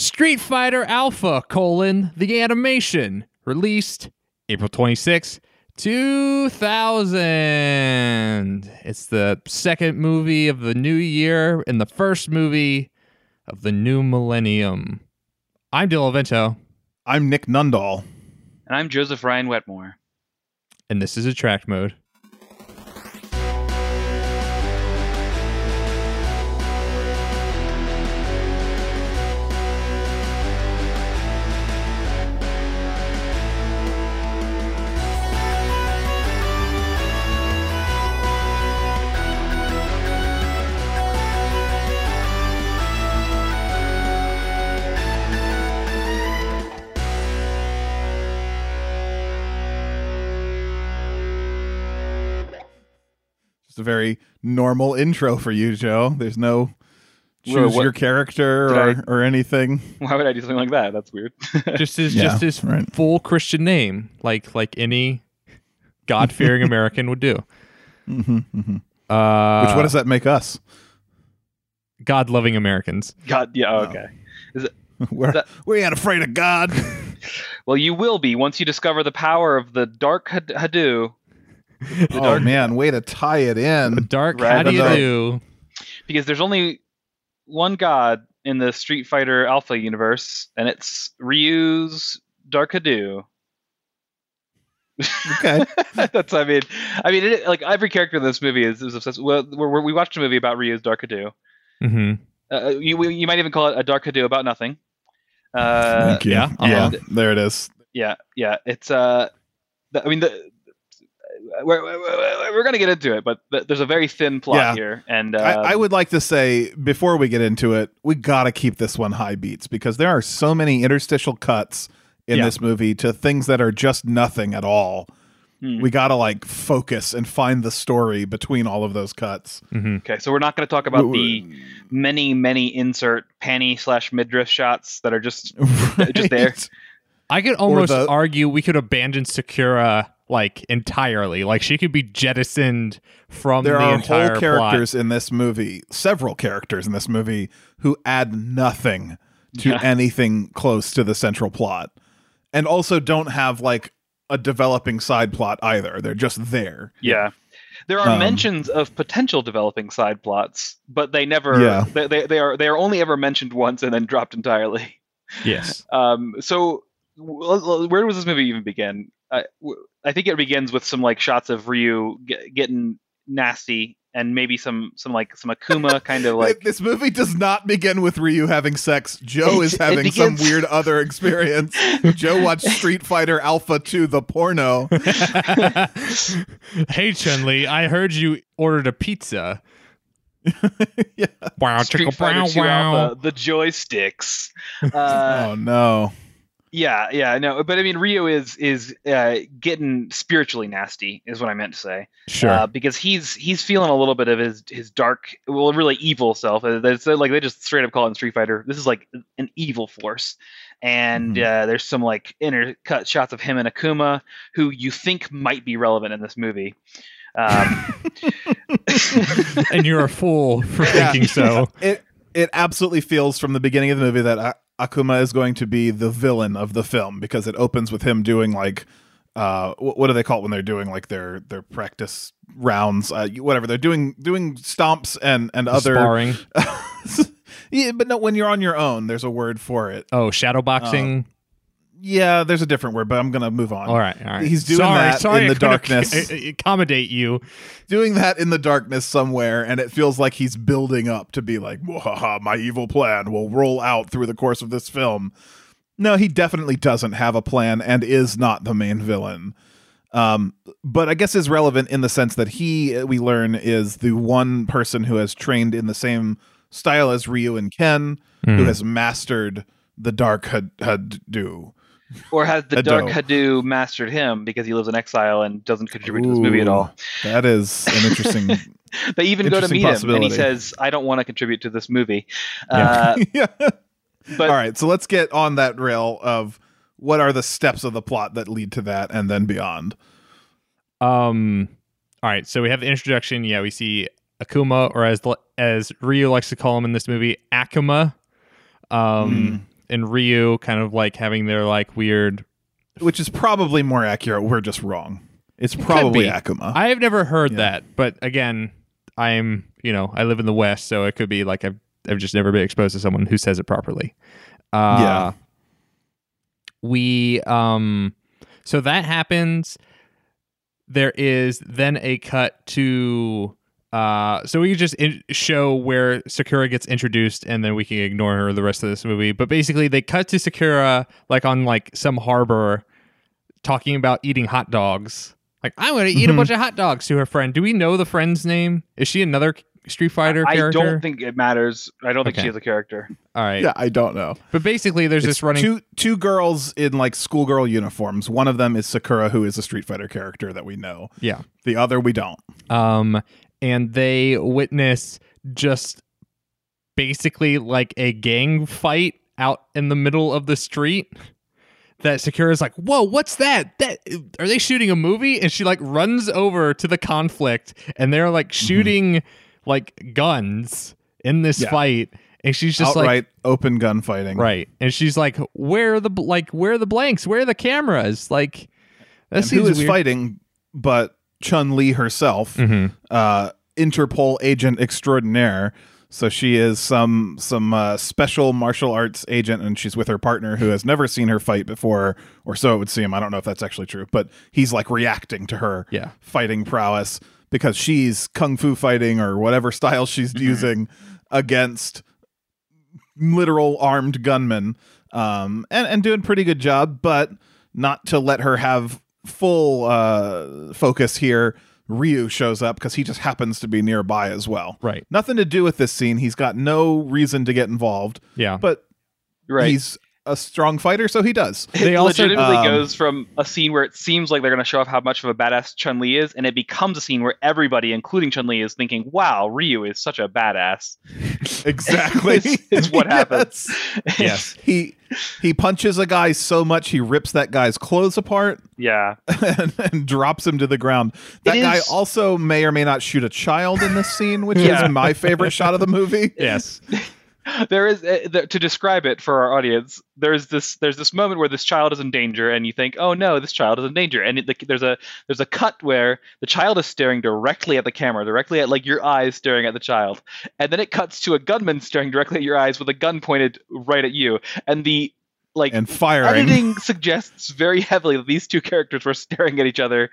Street Fighter Alpha colon the animation released April 26, 2000. It's the second movie of the new year and the first movie of the new millennium. I'm Dylan Vento, I'm Nick Nundahl. And I'm Joseph Ryan Wetmore. and this is Attract Mode. Very normal intro for you, Joe. There's no choose Whoa, what- your character Did or, or anything. Why would I do something like that? That's weird. Just his Yeah, just his right. full Christian name, like like any God fearing American would do. hmm hmm Uh, Which what does that make us? God loving Americans. God, yeah, Oh. okay. We're, That- we ain't afraid of God. Well, you will be once you discover the power of the dark had- Hado, oh dark- man, way to tie it in. Dark, Right, how do you but do? because there's only one God in the Street Fighter Alpha universe, and it's Ryu's Dark Hado. Okay. That's, I mean, I mean, it, like every character in this movie is, is obsessed. Well, we're, we watched a movie about Ryu's Dark Hado. hmm Uh, you you might even call it a Dark Hado about nothing. Uh, Thank you. yeah, Yeah, uh-huh. there it is. yeah yeah it's uh the, i mean the we're, we're, we're gonna get into it but th- there's a very thin plot Yeah. here and uh, I, I would like to say before we get into it, we got to keep this one high beats because there are so many interstitial cuts in Yeah. this movie to things that are just nothing at all. Hmm. We got to like focus and find the story between all of those cuts. hmm okay so we're not gonna talk about the many many insert panty slash midriff shots that are just just there. I could almost the- argue we could abandon Sakura like entirely. Like she could be jettisoned from There the are entire whole characters in this movie, several characters in this movie who add nothing to Yeah. anything close to the central plot. And also don't have like a developing side plot either. They're just there. yeah there are Um, mentions of potential developing side plots but they never Yeah. they, they, they are they are only ever mentioned once and then dropped entirely. Yes. Um, so w- l- where does this movie even begin? I think it begins with some like shots of Ryu ge- getting nasty and maybe some some like some Akuma kind of like this movie does not begin with Ryu having sex. Joe It- is it having some weird other experience. Joe watched Street Fighter Alpha 2, the porno. hey Chun Li, I heard you ordered a pizza. yeah. Wow, Street Fighter wow, 2 wow. Alpha, the joysticks. Uh, oh no. Yeah, yeah, no, but I mean Ryu is is uh, getting spiritually nasty, is what I meant to say. Sure. uh, because he's he's feeling a little bit of his his dark, well, really evil self. It's uh, like they just straight up call it Street Fighter. This is like an evil force, and Mhm. uh, there's some like intercut shots of him and Akuma, who you think might be relevant in this movie. Um, and you're a fool for Yeah. thinking so. It it absolutely feels from the beginning of the movie that A- Akuma is going to be the villain of the film because it opens with him doing like uh wh- what do they call it when they're doing like their their practice rounds uh whatever they're doing doing stomps and and other Sparring. yeah but no when you're on your own there's a word for it Oh, shadow boxing. Yeah there's a different word but i'm gonna move on all right, all right. he's doing sorry, that sorry, in the darkness. ac- accommodate you. doing that in the darkness somewhere, and it feels like he's building up to be like, "Wahaha, my evil plan will roll out through the course of this film. No, he definitely doesn't have a plan and is not the main villain. Um, but I guess is relevant in the sense that he, we learn, is the one person who has trained in the same style as Ryu and Ken, who Hmm. has mastered the Dark Had- Hado. Or has the Dark Hado mastered him because he lives in exile and doesn't contribute to this movie at all? That is an interesting. They even go to meet him, and he says, "I don't want to contribute to this movie." Uh, yeah. but All right, so let's get on that rail of what are the steps of the plot that lead to that and then beyond. Um. All right. So we have the introduction. Yeah, we see Akuma, or as as Ryu likes to call him in this movie, Akuma. Um. And Ryu kind of like having their like weird. which is probably more accurate. We're just wrong. It's probably be. Akuma. I have never heard Yeah. that, but again, I'm you know I live in the West, so it could be like I've I've just never been exposed to someone who says it properly. Uh, Yeah. We um, so that happens. There is then a cut to uh, so we could just in- show where Sakura gets introduced, and then we can ignore her the rest of this movie. But basically, they cut to Sakura like on like some harbor, talking about eating hot dogs. Like I'm going to eat a Mhm. bunch of hot dogs to her friend. Do we know the friend's name? Is she another Street Fighter I character? I don't think it matters. I don't think Okay. she is a character. All right, yeah, I don't know. but basically, there's It's this running. two two girls in like schoolgirl uniforms. One of them is Sakura, who is a Street Fighter character that we know. yeah, The other we don't. um, and they witness just basically like a gang fight out in the middle of the street. That Sakura's like, whoa, what's that? That are they shooting a movie? And she like runs over to the conflict, and they're like mm-hmm. shooting like guns in this Yeah. fight, and she's just like, Outright open gunfighting. right, and she's like, where are the like, where are the blanks? Where are the cameras? Like, that And seems who is weird. fighting but Chun Li herself, Mhm. uh, Interpol agent extraordinaire. So she is some some uh, special martial arts agent, and she's with her partner who has never seen her fight before, or so it would seem. I don't know if that's actually true, but he's like reacting to her Yeah. fighting prowess because she's kung fu fighting or whatever style she's using against literal armed gunmen, um, and and doing pretty good job, but not to let her have full uh, focus here. Ryu shows up because he just happens to be nearby as well. Right. Nothing to do with this scene. He's got no reason to get involved, Yeah. but Right. he's a strong fighter, so he does. They it also- legitimately um, goes from a scene where it seems like they're going to show off how much of a badass Chun Li is, and it becomes a scene where everybody, including Chun Li, is thinking, "Wow, Ryu is such a badass." Exactly. It's- it's what happens. Yes. Yes. He he punches a guy so much he rips that guy's clothes apart yeah, and, and drops him to the ground. That It guy is- also may or may not shoot a child in this scene, which Yeah. is my favorite shot of the movie. yes. There is uh, to describe it for our audience. There's this there's this moment where this child is in danger, and you think, "Oh no, this child is in danger." And it, the, there's a there's a cut where the child is staring directly at the camera, directly at like your eyes staring at the child, and then it cuts to a gunman staring directly at your eyes with a gun pointed right at you, and the like And firing. editing suggests very heavily that these two characters were staring at each other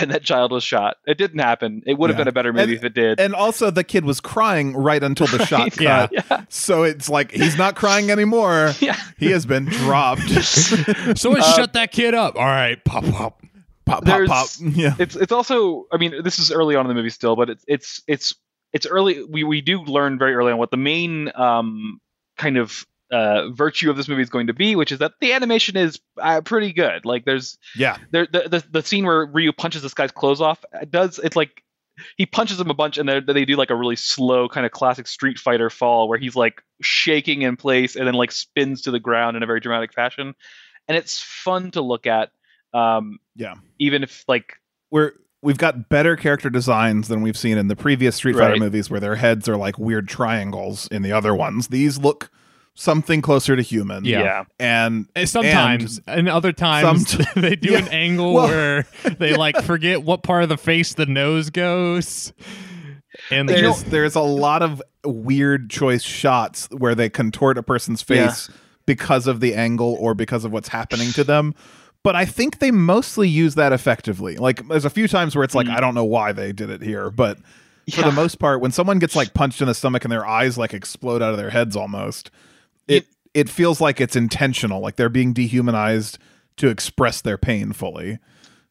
and that child was shot. It didn't happen. It would have Yeah. been a better movie And- if it did. And also, the kid was crying right until the shot cut. Yeah. yeah. So it's like he's not crying anymore. Yeah. He has been dropped. Someone Uh, shut that kid up. All right, pop pop. pop, pop, pop. Yeah. It's it's also I mean this is early on in the movie still, but it's it's it's it's early we we do learn very early on what the main um kind of uh, virtue of this movie is going to be, which is that the animation is uh, pretty good. Like there's Yeah. there the, the the scene where Ryu punches this guy's clothes off it does it's like he punches him a bunch and they they do like a really slow kind of classic Street Fighter fall where he's like shaking in place and then like spins to the ground in a very dramatic fashion, and it's fun to look at. Um, Yeah. even if like We're we've got better character designs than we've seen in the previous Street Fighter Right. movies where their heads are like weird triangles in the other ones. These look something closer to human. Yeah. yeah. And And Sometimes, and, other times, Somet- they do Yeah. an angle Well- where they like forget what part of the face the nose goes, and there's there's there's a lot of weird choice shots where they contort a person's Yeah. face because of the angle or because of what's happening to them. But I think they mostly use that effectively. Like there's a few times where it's like Mm. I don't know why they did it here, but for the most part, when someone gets like punched in the stomach and their eyes like explode out of their heads almost, it it feels like it's intentional, like they're being dehumanized to express their pain fully.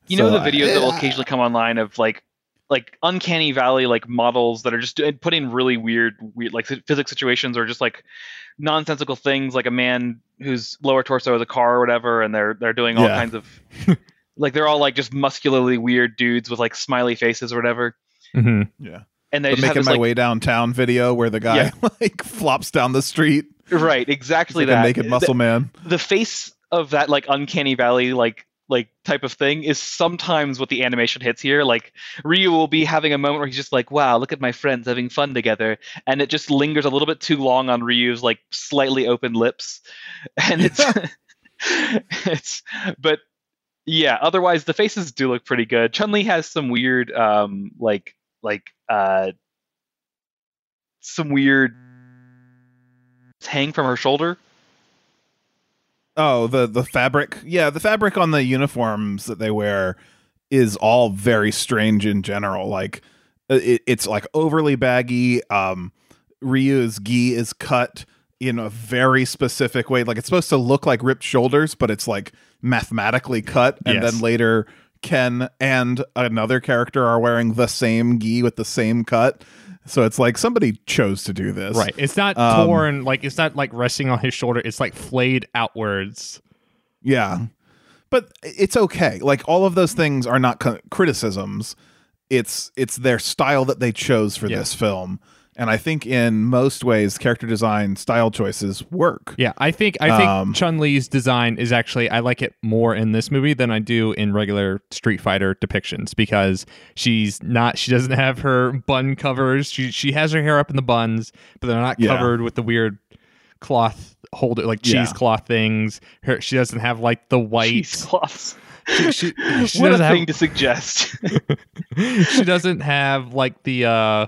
You know the videos that will uh, occasionally come online of like like uncanny valley like models that are just doing- put in really weird weird like physics situations or just like nonsensical things like a man whose lower torso is a car or whatever and they're they're doing all Yeah. kinds of like they're all like just muscularly weird dudes with like smiley faces or whatever Mhm. Yeah. And they The making this my like way downtown video where the guy Yeah. like flops down the street right exactly like that naked muscle man. the face of that like uncanny valley like like type of thing is sometimes what the animation hits here. Like Ryu will be having a moment where he's just like, "Wow, look at my friends having fun together," and it just lingers a little bit too long on Ryu's like slightly open lips, and it's it's but yeah. Otherwise, the faces do look pretty good. Chun Li has some weird um like like uh some weird hang from her shoulder Oh, the the fabric. Yeah, the fabric on the uniforms that they wear is all very strange in general. Like uh, it, it's like overly baggy. Um, Ryu's gi is cut in a very specific way. Like it's supposed to look like ripped shoulders, but it's like mathematically cut. And Yes. then later, Ken and another character are wearing the same gi with the same cut. So it's like somebody chose to do this, Right. It's not Um, torn like it's not like resting on his shoulder. It's like flayed outwards. Yeah. But it's okay. Like all of those things are not co- criticisms. It's it's their style that they chose for Yeah. this film. And I think in most ways character design style choices work. Yeah, I think I think Um, Chun Li's design is actually I like it more in this movie than I do in regular Street Fighter depictions because she's not she doesn't have her bun covers. She she has her hair up in the buns, but they're not Yeah. covered with the weird cloth holder like Yeah. cheesecloth things. Her she doesn't have like the white. cheesecloths. She, she, she what a thing have to suggest. she doesn't have like the uh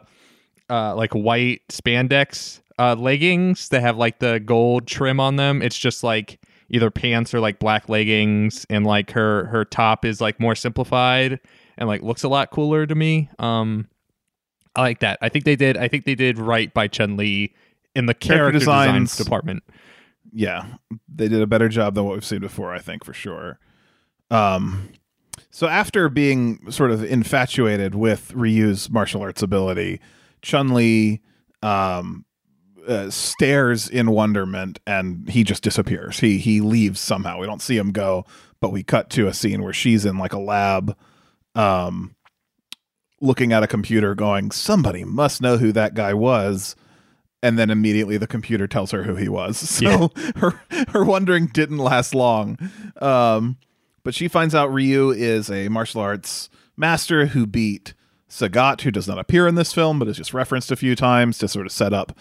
uh like white spandex uh leggings that have like the gold trim on them. It's just like either pants or like black leggings and like her her top is like more simplified and like looks a lot cooler to me. Um i like that. I think they did i think they did right by chun li in the character, Character design designs- department. Yeah. They did a better job than what we've seen before, I think for sure. Um so after being sort of infatuated with Ryu's martial arts ability, Chun-Li um uh, stares in wonderment and he just disappears. He he leaves somehow. We don't see him go, but we cut to a scene where she's in like a lab um looking at a computer going, "Somebody must know who that guy was." And then immediately the computer tells her who he was. So her her wondering didn't last long. Um but she finds out Ryu is a martial arts master who beat Sagat, who does not appear in this film, but is just referenced a few times to sort of set up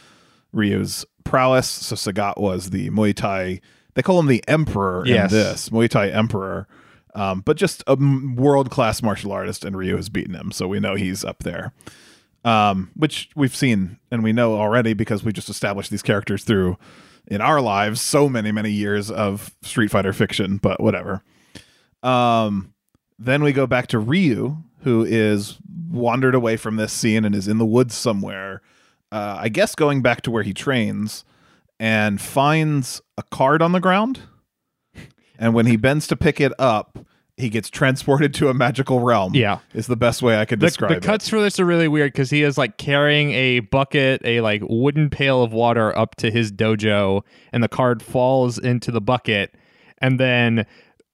Ryu's prowess. So Sagat was the Muay Thai. They call him the Emperor Yes. in this Muay Thai Emperor, um, but just a world class martial artist, and Ryu has beaten him, so we know he's up there. Um, which we've seen and we know already because we just established these characters through in our lives so many many years of Street Fighter fiction, but whatever. Um, then we go back to Ryu, who is wandered away from this scene and is in the woods somewhere. Uh, I guess going back to where he trains and finds a card on the ground. And when he bends to pick it up, he gets transported to a magical realm. Yeah. is the best way I could the, describe the cuts for this are really weird because he is like carrying a bucket, a like wooden pail of water up to his dojo, and the card falls into the bucket, and then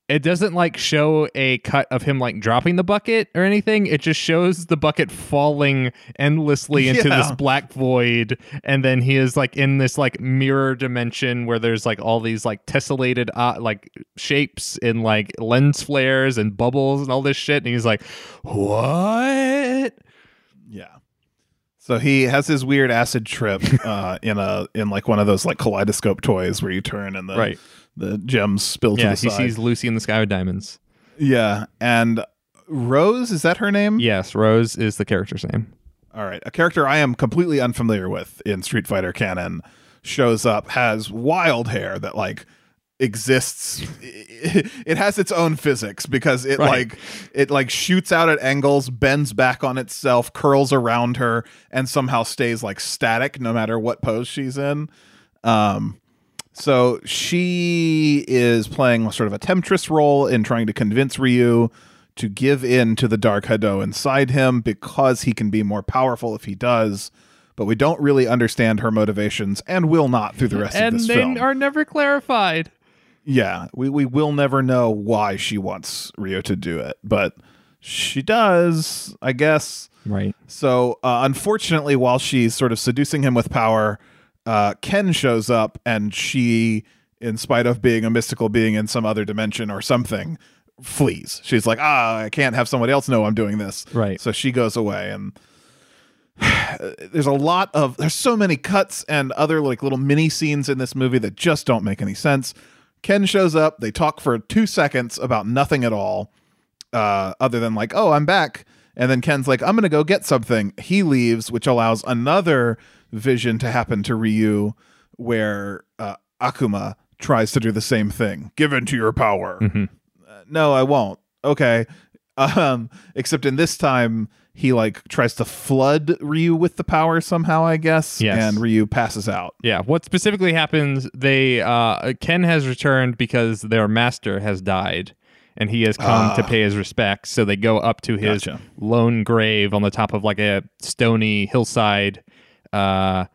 it doesn't like show a cut of him like dropping the bucket or anything. It just shows the bucket falling endlessly into Yeah. this black void, and then he is like in this like mirror dimension where there's like all these like tessellated uh, like shapes and like lens flares and bubbles and all this shit, and he's like, "What?" Yeah. So he has his weird acid trip uh, in a in like one of those like kaleidoscope toys where you turn and the Right. The gems spill to Yeah, the he side. sees Lucy in the sky with diamonds. yeah, and Rose is that her name? Yes, Rose is the character's name. All right, a character I am completely unfamiliar with in Street Fighter canon shows up, has wild hair that like exists. It has its own physics because it Right. like it like shoots out at angles, bends back on itself, curls around her, and somehow stays like static no matter what pose she's in. Um, so she is playing sort of a temptress role in trying to convince Ryu to give in to the dark Hado inside him because he can be more powerful if he does. But we don't really understand her motivations and will not through the rest of the year. And this they film. are never clarified. yeah, we, we will never know why she wants Ryu to do it, but she does, I guess. Right. So, uh, unfortunately, while she's sort of seducing him with power, uh, Ken shows up and she, in spite of being a mystical being in some other dimension or something, flees. She's like, ah, I can't have somebody else know I'm doing this. Right. So she goes away and there's a lot of there's so many cuts and other like little mini scenes in this movie that just don't make any sense. Ken shows up, they talk for 2 seconds about nothing at all uh other than like, "Oh, I'm back." And then Ken's like, "I'm going to go get something." He leaves, which allows another vision to happen to Ryu where uh, Akuma tries to do the same thing. Give in to your power. Mhm. Uh, no, I won't. Okay. Um, except in this time, he like tries to flood Ryu with the power somehow, I guess. Yes. And Ryu passes out. Yeah, what specifically happens? They uh, Ken has returned because their master has died, and he has come to Ah. pay his respects. So they go up to his Gotcha. lone grave on the top of like a stony hillside, uh,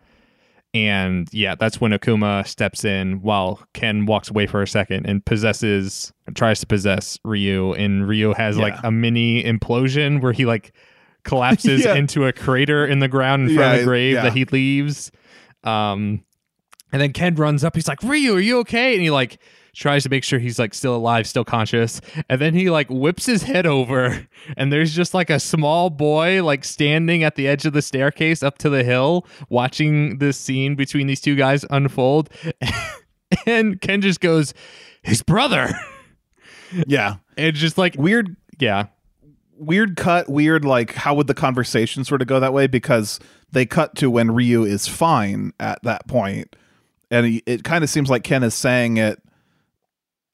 and yeah, that's when Akuma steps in while Ken walks away for a second and possesses, tries to possess Ryu, and Ryu has like a mini implosion where he like collapses Yeah. into a crater in the ground in front of the grave yeah. that he leaves. Um, and then Ken runs up. He's like, "Ryu, are you okay?" And he like tries to make sure he's like still alive, still conscious. And then he like whips his head over, and there's just like a small boy like standing at the edge of the staircase up to the hill, watching this scene between these two guys unfold. and Ken just goes, "His brother." Yeah. And just like Weird yeah, weird cut, weird like how would the conversation sort of go that way because they cut to when Ryu is fine at that point, and he, it kind of seems like Ken is saying it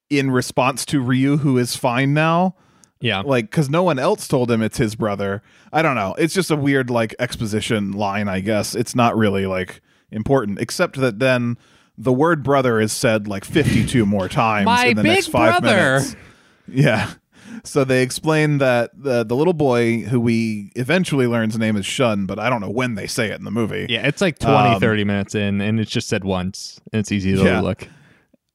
in response to Ryu who is fine now, yeah. like because no one else told him it's his brother. I don't know. It's just a weird like exposition line, I guess. It's not really like important, except that then. The word brother is said like 52 more times My in the big next five brother. minutes. Yeah. So they explain that the the little boy who we eventually learn's name is Shun, but I don't know when they say it in the movie. Yeah, it's like 20, Um, 30 minutes in, and it's just said once. And it's easy to Yeah. look.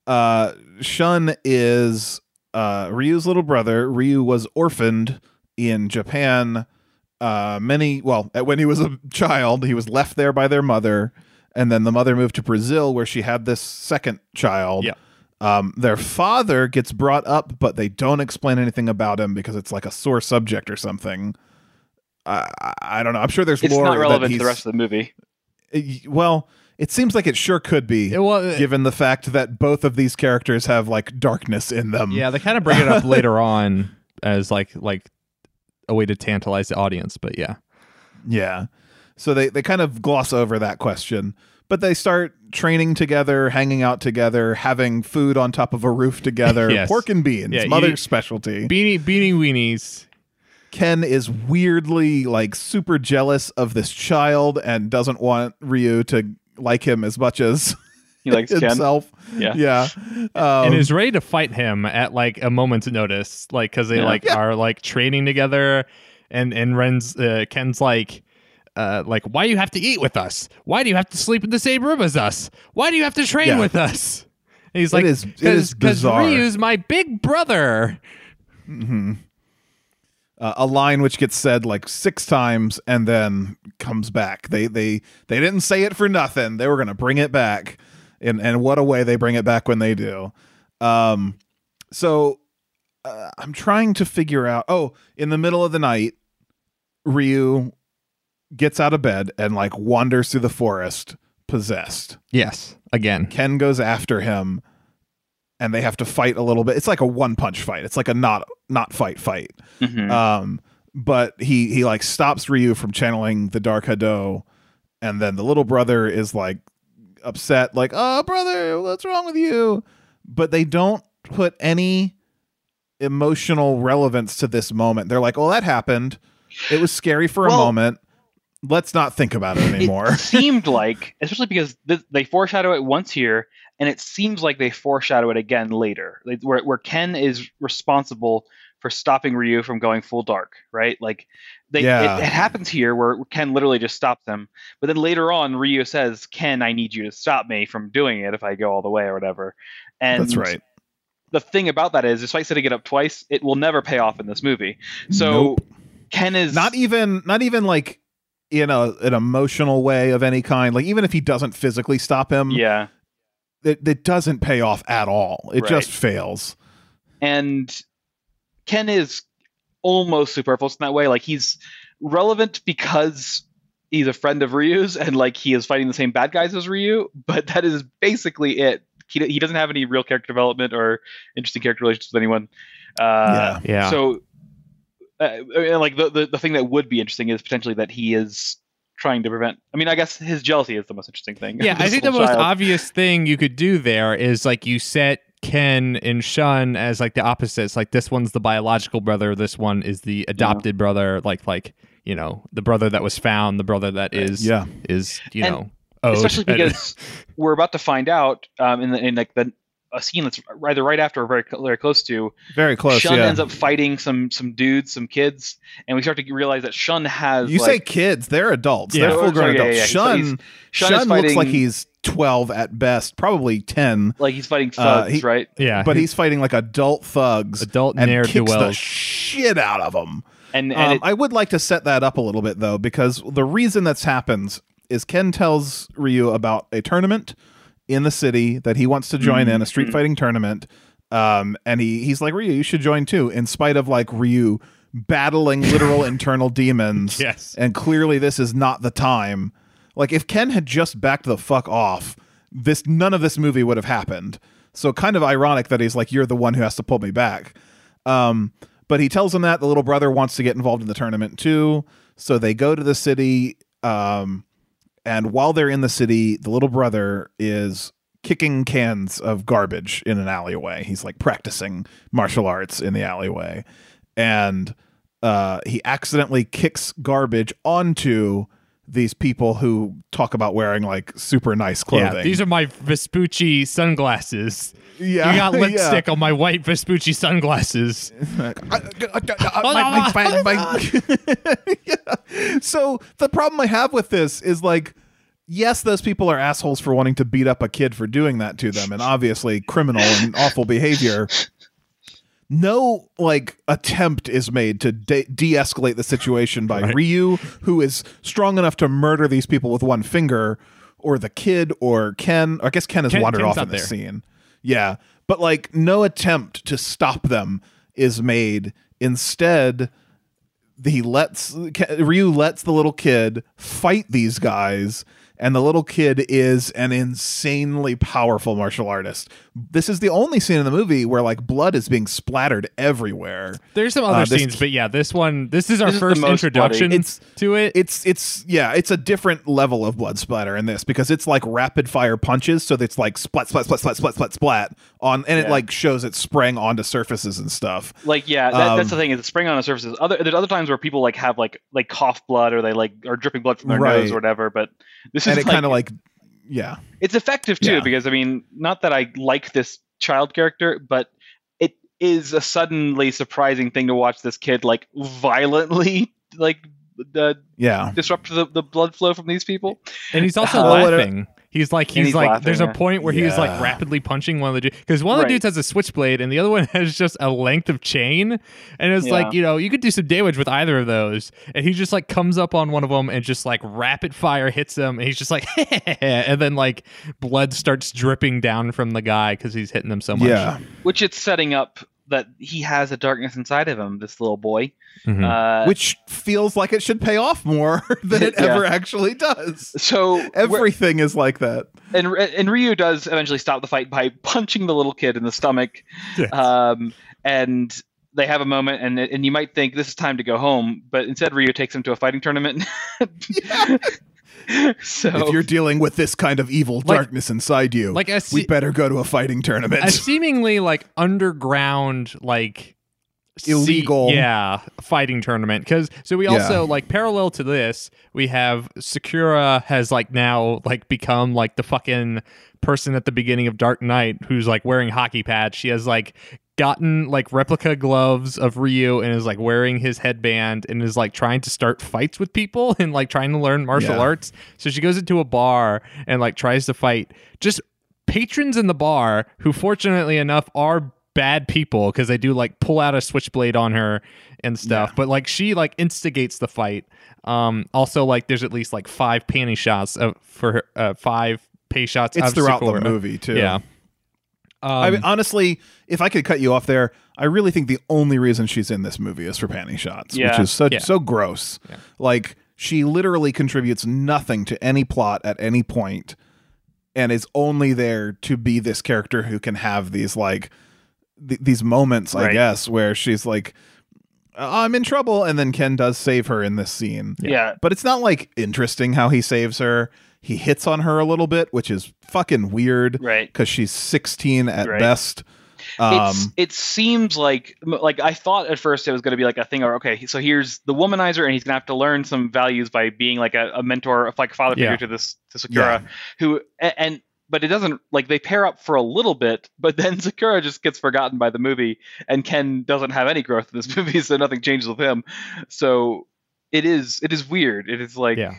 Uh Shun is uh Ryu's little brother. Ryu was orphaned in Japan uh many well, when he was a child, he was left there by their mother and then the mother moved to Brazil where she had this second child. Yeah. Um, their father gets brought up, but they don't explain anything about him because it's like a sore subject or something. I, I- I don't know. I'm sure there's more. It's not relevant to the rest of the movie. Well, it seems like it sure could be, It was, given the fact that both of these characters have like darkness in them. yeah, they kind of bring it up later on as like like a way to tantalize the audience. But yeah, Yeah. So they, they kind of gloss over that question, but they start training together, hanging out together, having food on top of a roof together, Yes. pork and beans, Yeah, mother's specialty. beanie beanie weenies. Ken is weirdly like super jealous of this child and doesn't want Ryu to like him as much as He likes Ken. himself. Yeah. Yeah. Um, and is ready to fight him at like a moment's notice, like because they Yeah. like are like training together, and and Ren's uh, Ken's like. Uh, like, why do you have to eat with us? Why do you have to sleep in the same room as us? Why do you have to train Yeah. with us? And he's It like, is- it is because bizarre. Ryu's my big brother. Uh, a line which gets said like six times and then comes back. They they they didn't say it for nothing. They were gonna bring it back, and and what a way they bring it back when they do. Um, so uh, I'm trying to figure out. Oh, in the middle of the night, Ryu gets out of bed and like wanders through the forest possessed. Yes, again. Ken goes after him and they have to fight a little bit. It's like a one punch fight. It's like a not not fight fight. Mhm. Um but he he like stops Ryu from channeling the Dark Hado and then the little brother is like upset like, "Oh, brother, what's wrong with you?" But they don't put any emotional relevance to this moment. They're like, "Oh, that happened. It was scary for a moment. Let's not think about it anymore." It seemed like, especially because th- they foreshadow it once here, and it seems like they foreshadow it again later, like, where where Ken is responsible for stopping Ryu from going full dark, right? Like, they Yeah. it, it happens here where Ken literally just stops them, but then later on, Ryu says, "Ken, I need you to stop me from doing it if I go all the way or whatever." And That's right. the thing about that is, despite setting it up twice, it will never pay off in this movie. So Nope. Ken is not even not even like in a an emotional way of any kind like even if he doesn't physically stop him yeah. it, it doesn't pay off at all it Right. just fails and Ken is almost superfluous in that way. Like he's relevant because he's a friend of Ryu's and like he is fighting the same bad guys as Ryu, but that is basically it. He, he doesn't have any real character development or interesting character relationships with anyone. Uh, yeah. Yeah. So, uh, and, like the, the the thing that would be interesting is potentially that he is trying to prevent. I mean, I guess his jealousy is the most interesting thing. yeah, I think the little most child. obvious thing you could do there is like you set Ken and Shun as like the opposites. Like this one's the biological brother, this one is the adopted brother. Like like you know the brother that was found, the brother that is Yeah. is you And know owed. especially because we're about to find out um, in the in like the a scene that's either right after or very very close to Very close. Shun yeah. ends up fighting some some dudes, some kids, and we start to realize that Shun has you say kids, they're adults. Yeah. They're full grown sorry, yeah, adults. yeah, yeah. Shun, He's- Shun, Shun is looks like he's 12 at best, probably 10, like he's fighting Uh, thugs, he- right? yeah, but he's fighting like adult thugs adult and ne'er kicks do the shit out of them. And and Um, it, I would like to set that up a little bit though, because the reason that's happens is Ken tells Ryu about a tournament in the city that he wants to join in, a street Mhm. fighting tournament. Um, and he he's like Ryu, you should join too, in spite of like Ryu battling literal internal demons. Yes. and clearly this is not the time. Like if Ken had just backed the fuck off, this none of this movie would have happened. So kind of ironic that he's like, "You're the one who has to pull me back." Um, but he tells him that the little brother wants to get involved in the tournament too. So they go to the city. Um, and while they're in the city, the little brother is kicking cans of garbage in an alleyway. He's like practicing martial arts in the alleyway. And uh, he accidentally kicks garbage onto these people who talk about wearing like super nice clothing. Yeah, these are my Vespucci sunglasses. yeah, You got yeah. lipstick on my white Vespucci sunglasses. Yeah. So the problem I have with this is like, yes, those people are assholes for wanting to beat up a kid for doing that to them, and obviously criminal and awful behavior. No, like attempt is made to de- de-escalate the situation by Right. Ryu, who is strong enough to murder these people with one finger, or the kid, or Ken. I guess Ken has Ken- wandered Ken's off in this there. scene. Yeah, but like no attempt to stop them is made. Instead, he lets Ryu lets the little kid fight these guys, and the little kid is an insanely powerful martial artist. This is the only scene in the movie where like blood is being splattered everywhere. There's some other Uh, scenes, but yeah, this one, this is our This first most introduction. It's- to it. It's it's yeah, it's a different level of blood splatter in this because it's like rapid fire punches, so it's like splat splat splat splat splat splat splat on, and it like shows it spraying onto surfaces and stuff. like yeah, that, that's the Um, thing is it's spraying on the surfaces. Other there's other times where people like have like like cough blood or they like are dripping blood from their Right. nose or whatever. But this And is it kind of like yeah, it's effective too Yeah. because I mean, not that I like this child character, but it is a suddenly surprising thing to watch this kid like violently like uh, yeah. disrupt the, the blood flow from these people. and he's also Uh, laughing. He's like he's, he's like laughing, there's yeah. a point where he's like rapidly punching one of the dudes because one of the Right. dudes has a switchblade and the other one has just a length of chain and it's Yeah. like you know you could do some damage with either of those and he just like comes up on one of them and just like rapid fire hits him and he's just like and then like blood starts dripping down from the guy because he's hitting them so much Yeah. Which it's setting up that he has a darkness inside of him, this little boy. Mhm. Uh, Which feels like it should pay off more than it Yeah. ever actually does. so Everything is like that. and and Ryu does eventually stop the fight by punching the little kid in the stomach. Yes. Um, and they have a moment, and and you might think this is time to go home, but instead Ryu takes him to a fighting tournament. so If you're dealing with this kind of evil Like- darkness inside you, like a we better go to a fighting tournament. a seemingly like underground like se- Illegal. yeah fighting tournament because so we Yeah. also like parallel to this we have sakura has like now like become like the fucking person at the beginning of dark knight who's like wearing hockey pads she has like gotten like replica gloves of ryu and is like wearing his headband and is like trying to start fights with people and like trying to learn martial Yeah. arts so she goes into a bar and like tries to fight just patrons in the bar who fortunately enough are bad people because they do like pull out a switchblade on her and stuff Yeah. but like she like instigates the fight um also like there's at least like five panty shots of for her uh, five pay shots it's of throughout Sakura. the movie too. yeah Um, I mean, honestly, if I could cut you off there, I really think the only reason she's in this movie is for panty shots, which is so Yeah. so gross. Yeah. Like she literally contributes nothing to any plot at any point, and is only there to be this character who can have these like th- these moments, I Right. guess, where she's like, "I'm in trouble," and then Ken does save her in this scene. Yeah. But it's not like interesting how he saves her. He hits on her a little bit, which is fucking weird Right. because she's 16 at Right. best. it's, Um, it seems like like I thought at first it was going to be like a thing. Or okay, so here's the womanizer, and he's going to have to learn some values by being like a, a mentor, like a father figure Yeah. to this to Sakura, who a- and but it doesn't like they pair up for a little bit, but then Sakura just gets forgotten by the movie, and Ken doesn't have any growth in this movie, so nothing changes with him. So it is it is weird. It is like Yeah.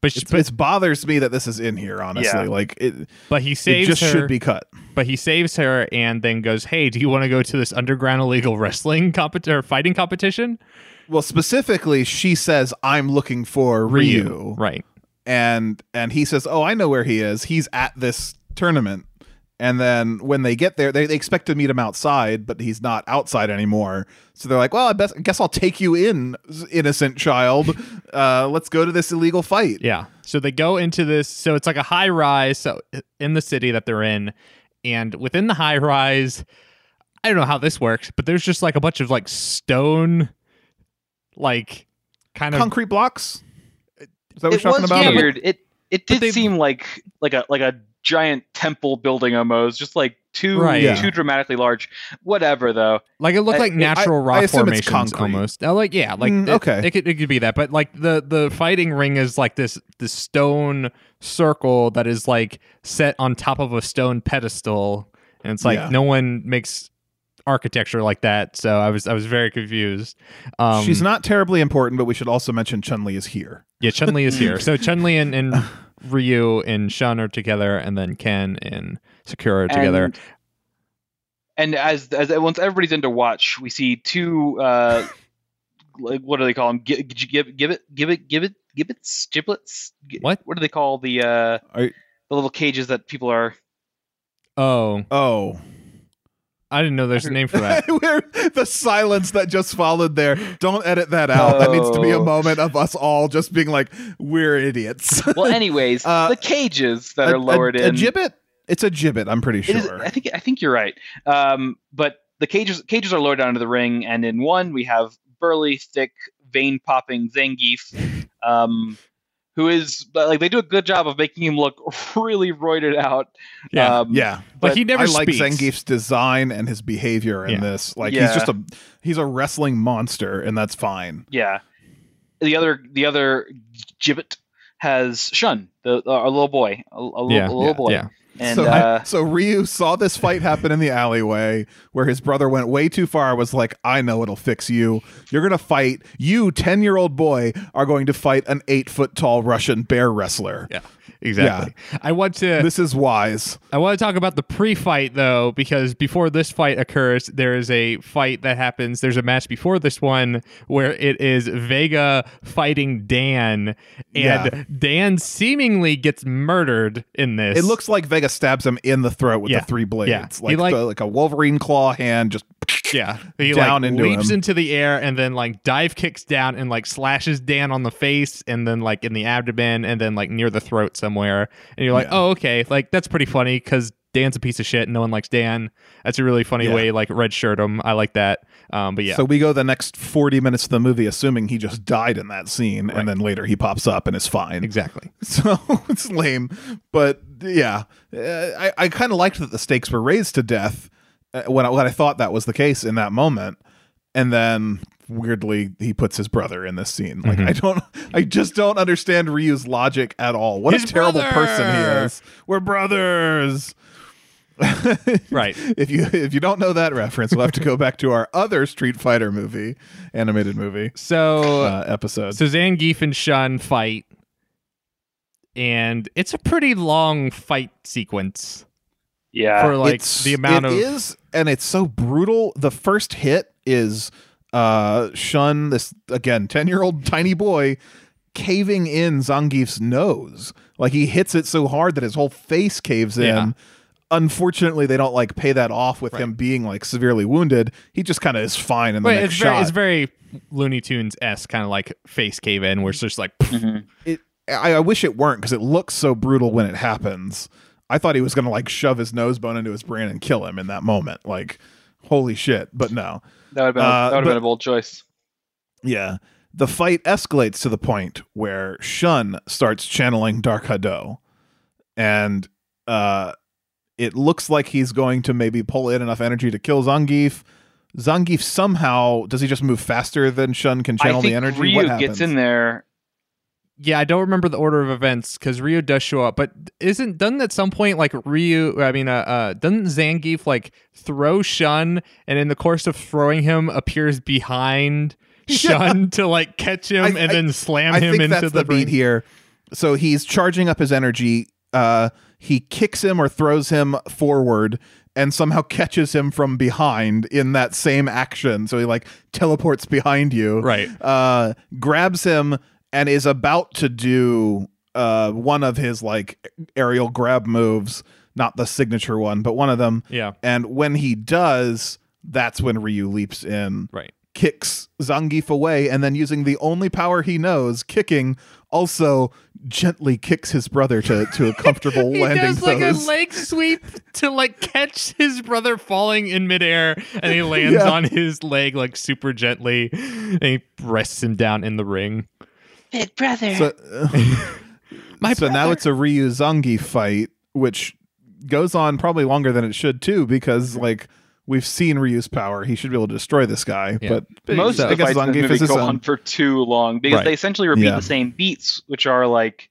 but, she, it bothers me that this is in here. Honestly, Yeah. like it, but he it saves just her. should be cut. But he saves her and then goes, "Hey, do you want to go to this underground illegal wrestling compet or fighting competition?" Well, specifically, she says, "I'm looking for Ryu,", right? And and he says, "Oh, I know where he is. He's at this tournament." And then when they get there, they, they expect to meet him outside, but he's not outside anymore. So they're like, "Well, I, best, I guess I'll take you in, innocent child. Uh, let's go to this illegal fight." Yeah. So they go into this. So it's like a high rise. So in the city that they're in, and within the high rise, I don't know how this works, but there's just like a bunch of like stone, like kind of Concrete blocks. Is that what it you're talking was about? weird. It it did they- seem like like a like a giant temple building almost, just like too Right. Yeah. too dramatically large. Whatever though. like it looked I- like natural I- rock I assume it's formations concrete. almost. Uh, like yeah, like Mm, it- okay. it, could it could be that, but like the the fighting ring is like this this stone circle that is like set on top of a stone pedestal, and it's like Yeah. no one makes architecture like that. So I was I was very confused. Um, She's not terribly important, but we should also mention Chun Li is here. Yeah, Chun Li is here. So Chun Li and, and Ryu and Shun are together, and then Ken and Sakura are together. And, and as as once everybody's into watch, we see two uh like what do they call them? Give give give it give it give it gibbets giblets. Gi- What? What do they call the uh Are- the little cages that people are? Oh, Oh, I didn't know there's a name for that. Where the silence that just followed there. Don't edit that out. That needs to be a Oh. moment of us all just being like, "We're idiots." Well, anyways, Uh, the cages that A- are lowered a, in. A gibbet. It's a gibbet. I'm pretty It is- sure. I think I think you're right. Um, but the cages cages are lowered down to the ring, and in one we have burly, thick, vein popping Zangief, um, who is like they do a good job of making him look really roided out. Yeah, um, yeah, but he never I like. Zangief's design and his behavior in Yeah. this. Like Yeah. he's just a he's a wrestling monster, and that's fine. yeah. The other the other gibbet has Shun, the a little boy, a, a little, Yeah, a little yeah, boy, yeah. And so, uh, so Ryu saw this fight happen in the alleyway where his brother went way too far. Was like, I know it'll fix you. You're gonna fight. You, ten year old boy, are going to fight an eight foot tall Russian bear wrestler. Yeah, exactly. I want to This is wise. I want to talk about the pre-fight though, because before this fight occurs, there is a fight that happens. There's a match before this one where it is Vega fighting Dan, and Yeah. Dan seemingly gets murdered in this. It looks like Vega stabs him in the throat with Yeah. the three blades, Yeah. Like like- the, like a Wolverine claw hand. Just yeah, he down like into leaps him. into the air and then like dive kicks down and like slashes Dan on the face and then like in the abdomen and then like near the throat somewhere. And you're like, Yeah. oh okay, like that's pretty funny because Dan's a piece of shit. and No one likes Dan. That's a really funny way like red shirt him. I like that. Um, but yeah, So we go the next 40 minutes of the movie assuming he just died in that scene, Right. and then later he pops up and is fine. exactly. So it's lame. But yeah, uh, I, I kind of liked that the stakes were raised to death uh, when I, when I thought that was the case in that moment. And then weirdly, he puts his brother in this scene. Like, Mhm. I don't, I just don't understand Ryu's logic at all. What His a terrible person he is. We're brothers. Right. if you if you don't know that reference, we'll have to go back to our other Street Fighter movie, animated movie So uh, episode. so Zangief and Shun fight, and it's a pretty long fight sequence yeah, for like It's- the amount it of is, and it's so brutal. The first hit is uh Shun, this again, ten year old tiny boy, caving in Zangief's nose. Like he hits it so hard that his whole face caves in. Yeah. Unfortunately they don't like pay that off with Right. him being like severely wounded. He just kind of is fine in the Wait, next it's shot. very, it's very Looney Tunes s kind of like face cave in, where it's just like Mhm. I, I wish it weren't because it looks so brutal when it happens. I thought he was gonna like shove his nose bone into his brain and kill him in that moment. Like, holy shit! But no. That would have been, Uh, a, that would have but- been a bold choice. Yeah. The fight escalates to the point where Shun starts channeling Dark Hado. And uh it looks like he's going to maybe pull in enough energy to kill Zangief. Zangief somehow does he just move faster than Shun can channel I think the energy? Ryu what gets in there. Yeah, I don't remember the order of events because Ryu does show up, but isn't doesn't at some point like Ryu? I mean, uh, uh doesn't Zangief like throw Shun, and in the course of throwing him, appears behind Shun to like catch him I- and I- then slam I him think into that's the, the beat ring? here. So he's charging up his energy. Uh, he kicks him or throws him forward and somehow catches him from behind in that same action. So he like teleports behind you. Right. Uh, grabs him and is about to do uh, one of his like aerial grab moves, not the signature one, but one of them. Yeah. And when he does, that's when Ryu leaps in Right. kicks Zangief away, and then using the only power he knows, kicking, also gently kicks his brother to, to a comfortable He landing He does like a leg sweep to like catch his brother falling in midair, and he lands Yeah. on his leg like super gently, and he rests him down in the ring. Big brother. so My so now it's a Ryu Zangief fight, which goes on probably longer than it should too, because like we've seen Ryu's power. He should be able to destroy this guy. Yeah. But Most of the guess fights in the movie go on for too long because Right. they essentially repeat Yeah. the same beats, which are like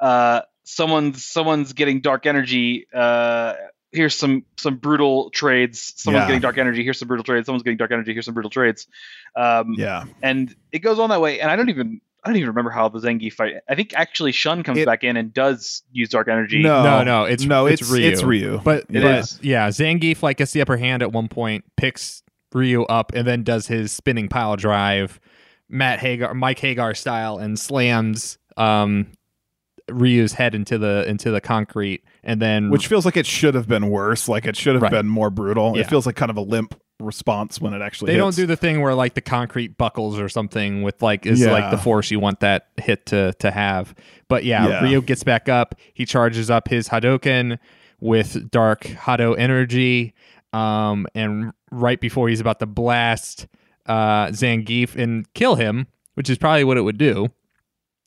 uh, someone's someone's getting dark energy. Uh, here's some some brutal trades. Someone's Yeah. getting dark energy. Here's some brutal trades. Someone's getting dark energy. Here's some brutal trades. Um, Yeah. and it goes on that way. And I don't even I don't even remember how the Zangief fight. I think actually Shun comes It- back in and does use dark energy. No, No, no, it's- no, it's it's Ryu. It's Ryu. But It but, is. yeah, Zangief like gets the upper hand at one point, picks Ryu up, and then does his spinning pile drive, Matt Haggar, Mike Haggar style, and slams um Ryu's head into the into the concrete, and then which feels like it should have been worse. Like it should have Right. been more brutal. Yeah. It feels like kind of a limp response when it actually they don't do the thing where like the concrete buckles or something with like is Yeah. like the force you want that hit to to have. But yeah, Yeah. Ryu gets back up. He charges up his Hadoken with dark Hado energy. Um, and right before he's about to blast uh Zangief and kill him, which is probably what it would do,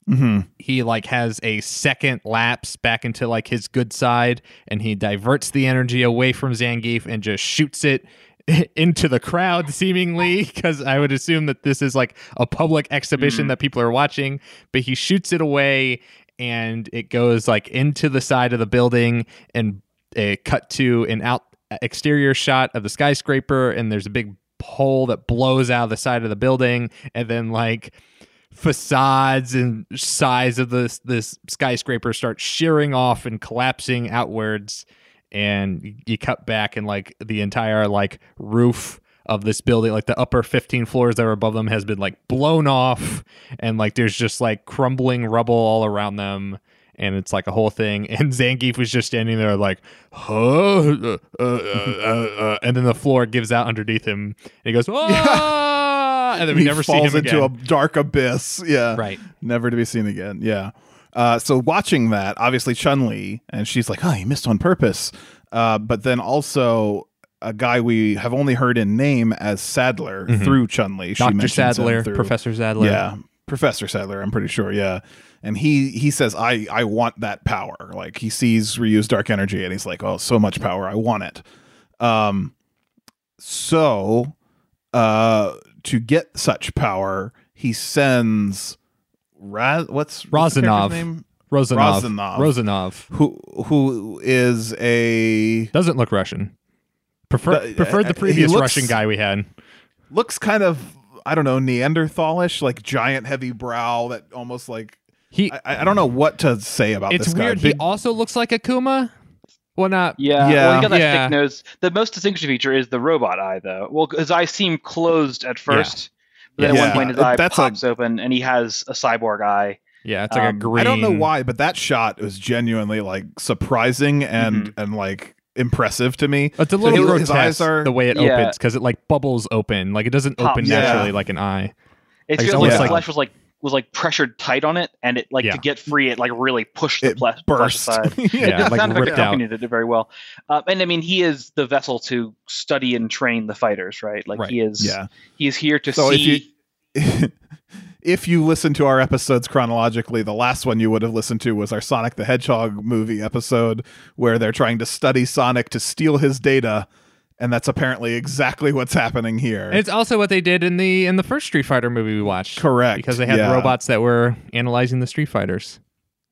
Mhm. he like has a second lapse back into like his good side and he diverts the energy away from Zangief and just shoots it into the crowd seemingly because I would assume that this is like a public exhibition Mhm. that people are watching but he shoots it away and it goes like into the side of the building and it cut to an out exterior shot of the skyscraper and there's a big hole that blows out of the side of the building and then like facades and size of this this skyscraper start shearing off and collapsing outwards and you- cut back and like the entire like roof of this building like the upper 15 floors that are above them has been like blown off and like there's just like crumbling rubble all around them and it's like a whole thing and Zangief was just standing there like huh uh, uh, uh, and then the floor gives out underneath him and he goes ah! and then we he never see falls him into again a dark abyss. Yeah, right never to be seen again. Yeah. Uh, so watching that, obviously Chun Li, and she's like, "Oh, you missed on purpose." Uh, but then also a guy we have only heard in name as Sadler Mhm. through Chun Li. Dr. Sadler, Professor Sadler. Yeah, Professor Sadler. I'm pretty sure. Yeah, and he he says, "I I want that power." Like he sees Ryu's dark energy, and he's like, "Oh, so much power! I want it." Um, so uh, to get such power, he sends Raz. What's, what's the character's Rozanov. name? Rozanov. Rozanov. Rozanov. Who who is a Doesn't look Russian. Prefer, uh, preferred the previous looks- Russian guy we had. looks kind of I don't know Neanderthalish, like giant heavy brow that almost like He. I, I don't know what to say about it's this guy. weird. He Big- also looks like Akuma. Well, not. Yeah, Yeah. well, you got that Yeah. thick nose. The most distinguishing feature is the robot eye, though. Well, his eyes seem closed at first, but then at Yeah. one point his eye That's a- pops open and he has a cyborg eye. Yeah, it's like a Um, green. I don't know why, but that shot was genuinely like surprising and Mm-hmm. and like impressive to me. It's a little his- grotesque his eyes are the way it Yeah. opens because it like bubbles open, like it doesn't Pops. open Yeah. naturally like an eye. It Like, it's feels like almost the like- flesh was like was like pressured tight on it, and it like Yeah. to get free, it like really pushed the It flesh, flesh burst. aside. Yeah, the like sound effect ripped out. accompanied it very well. Uh, and I mean, he is the vessel to study and train the fighters, right? Like Right. he is. yeah. He is here to So if see. you if you listen to our episodes chronologically, the last one you would have listened to was our Sonic the Hedgehog movie episode where they're trying to study Sonic to steal his data, and that's apparently exactly what's happening here. And it's also what they did in the in the first Street Fighter movie we watched. Correct. Because they had yeah. robots that were analyzing the Street Fighters.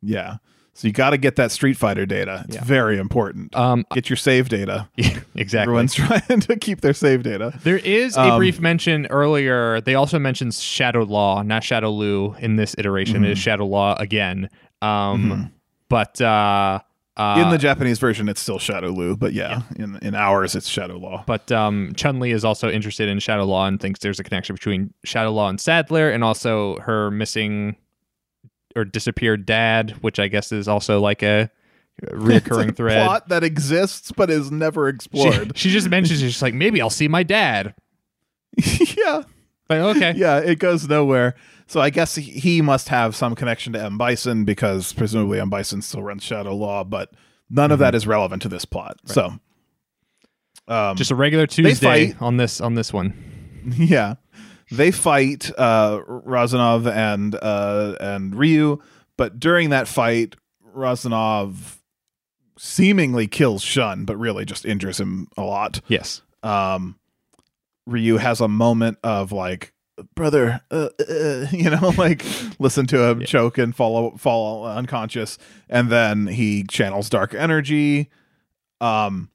Yeah. So you got to get that Street Fighter data. It's Yeah. very important. Um, Get your save data. yeah, exactly. Everyone's trying to keep their save data. There is a Um, brief mention earlier. They also mentioned Shadow Law, not Shadaloo in this iteration. It is Mhm. Shadow Law again. Um, Mhm. But uh, uh, in the Japanese version, it's still Shadaloo, but yeah, in in ours, it's Shadow Law. but um, Chun Li is also interested in Shadow Law and thinks there's a connection between Shadow Law and Sadler, and also her missing or disappeared dad, which I guess is also like a reoccurring a thread. plot that exists but is never explored. she just mentions she's like maybe I'll see my dad. yeah, Like okay, yeah, it goes nowhere. So I guess he- must have some connection to M Bison because presumably M Bison still runs Shadow Law, but none of Mm-hmm. that is relevant to this plot. So, um, just a regular Tuesday on this on this one. Yeah. They fight uh Razanov and uh and Ryu, but during that fight Razanov seemingly kills Shun, but really just injures him a lot. Yes. Um Ryu has a moment of like brother uh, uh, you know like listen to him choke and fall fall unconscious and then he channels dark energy um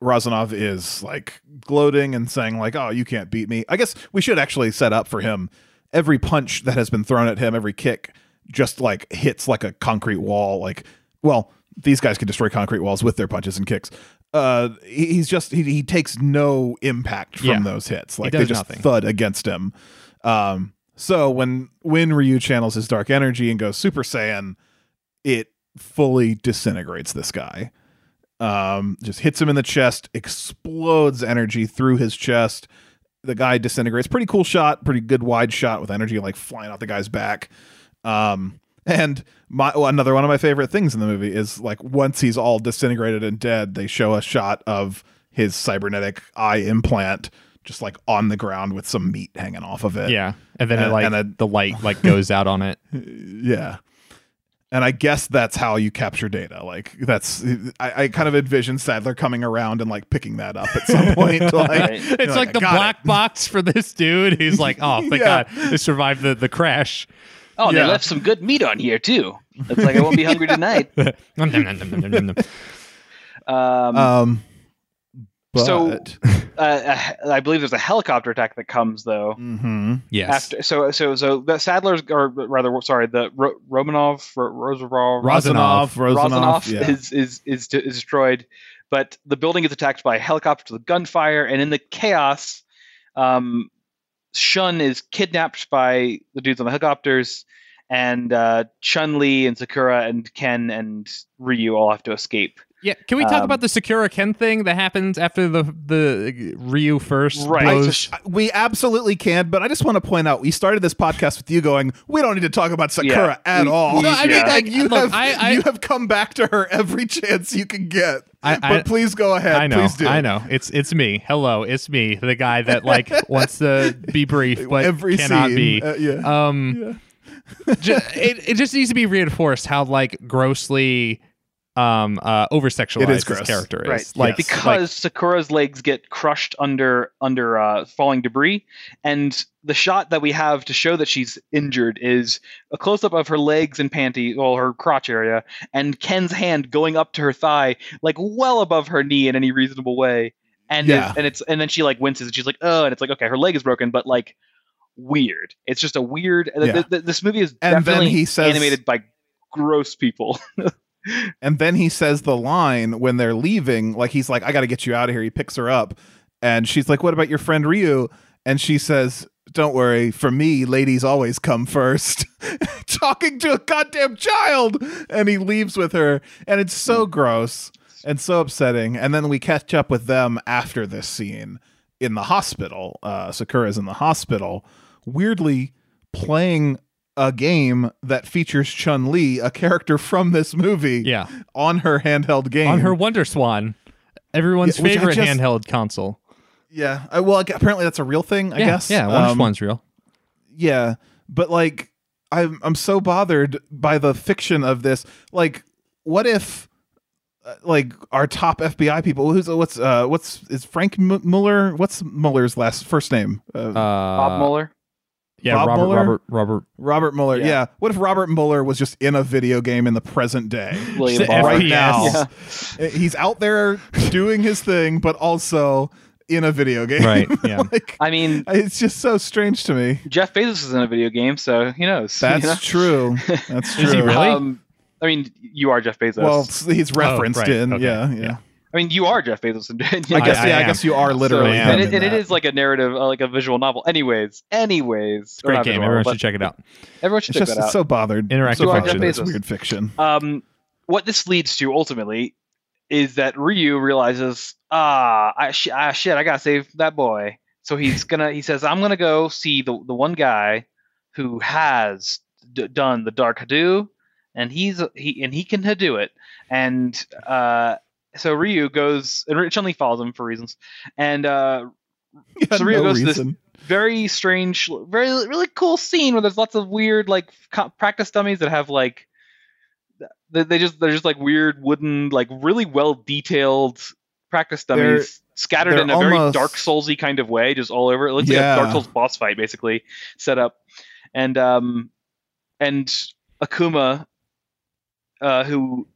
Razanov is like gloating and saying like, "Oh, you can't beat me." I guess we should actually set up for him. Every punch that has been thrown at him, every kick, just like hits like a concrete wall. Like, well, these guys can destroy concrete walls with their punches and kicks. Uh, he's just he, he takes no impact from Yeah. those hits. Like they just nothing. thud against him. Um, so when when Ryu channels his dark energy and goes Super Saiyan, it fully disintegrates this guy um, just hits him in the chest, explodes energy through his chest. The guy disintegrates. Pretty cool shot, pretty good wide shot with energy like flying out the guy's back. Um, and my well, another one of my favorite things in the movie is like once he's all disintegrated and dead, they show a shot of his cybernetic eye implant just like on the ground with some meat hanging off of it. Yeah. And then it like and a- the light like goes out on it. Yeah. And I guess that's how you capture data. Like that's I, I kind of envision Sadler coming around and like picking that up at some point. Like, Right. It's like, "I the black it." box for this dude. He's like, oh, thank Yeah. God, they survived the, the crash. oh, yeah. they left some good meat on here too. It's like I won't be hungry tonight. Um, Um but So- uh, I believe there's a helicopter attack that comes though. mhm. yes. After so so so the Sadler's or rather sorry the Ro- Romanov Ro- Roosevelt Razanov. Razanov, Razanov yeah. is, is is is destroyed, but the building gets attacked by a helicopter with gunfire, and in the chaos, um, Shun is kidnapped by the dudes on the helicopters, and uh, Chun Li and Sakura and Ken and Ryu all have to escape. Yeah, can we talk Um, about the Sakura Ken thing that happens after the the Ryu first Right. blows? we absolutely can, but I just want to point out we started this podcast with you going, we don't need to talk about Sakura Yeah. at We- all. we- No, I mean, like, you look, have I- I- you have come back to her every chance you can get. I- but please go ahead. I know, Please do. I know. It's it's me. Hello, it's me, the guy that like wants to be brief but every cannot scene. be. Uh, yeah. Um, ju- it, it just needs to be reinforced how like grossly um uh over sexualized It is gross. character is. Right. Like Yes. because like, Sakura's legs get crushed under under uh, falling debris, and the shot that we have to show that she's injured is a close up of her legs and panty, well, her crotch area, and Ken's hand going up to her thigh, like well above her knee in any reasonable way, and Yeah. it, and it's and then she like winces and she's like, oh, and it's like okay, her leg is broken, but like weird. It's just a weird. Yeah. th- th- this movie is And then definitely he says- animated by gross people. And then he says the line when they're leaving, like he's like, I got to get you out of here. He picks her up, and she's like, What about your friend Ryu? And she says, don't worry. For me, ladies always come first. Talking to a goddamn child. And he leaves with her. And it's so gross and so upsetting. And then we catch up with them after this scene in the hospital. Uh, Sakura's in the hospital, weirdly playing a game that features Chun Li, a character from this movie, Yeah. on her handheld game. On her WonderSwan, everyone's Yeah, favorite just- handheld console. yeah. Uh, well, apparently that's a real thing. I yeah, guess. Yeah, Wonder Um, Swan's real. Yeah, but like I'm I'm so bothered by the fiction of this. Like, what if uh, like our top FBI people? Who's what's uh what's is Frank M- Mueller? What's Mueller's last first name? Uh, Uh, Bob Mueller. Yeah, Bob Robert, Mueller? Robert, Robert. Robert Mueller. Yeah. yeah. What if Robert Mueller was just in a video game in the present day? William right FPS. now. Yeah. He's out there doing his thing, but also in a video game. Right, yeah. like, I mean, it's just so strange to me. Jeff Bezos is in a video game, so he knows? you That's know? true. That's true. Is he really? Um, I mean, you are Jeff Bezos. Well, he's referenced right. in. Okay. Yeah, yeah. Yeah. I mean, you are Jeff Bezos. And, I guess. I yeah, I am. guess you are literally. So- and, it, and it that. is like a narrative, uh, like a visual novel. Anyways, anyways, or Great game. visual Everyone should check it out. Everyone should It's check just that it's out. so bothered. Interactive so fiction. by this Jeff Bezos. weird fiction. um, what this leads to ultimately is that Ryu realizes, ah, I, sh- ah, shit, I gotta save that boy. So he's gonna, he says, I'm gonna go see the the one guy who has d- done the Dark Hado, and he's he and he can Hado it. And uh, so Ryu goes, and Chun Li follows him for reasons, and uh, so Ryu no goes to this- very strange, very really cool scene where there's lots of weird like practice dummies that have like they, they just they're just like weird wooden like really well detailed practice dummies They're- scattered they're in a very Dark Soulsy kind of way, just all over. It looks like a Dark Souls boss fight basically set up, and um and Akuma, uh, who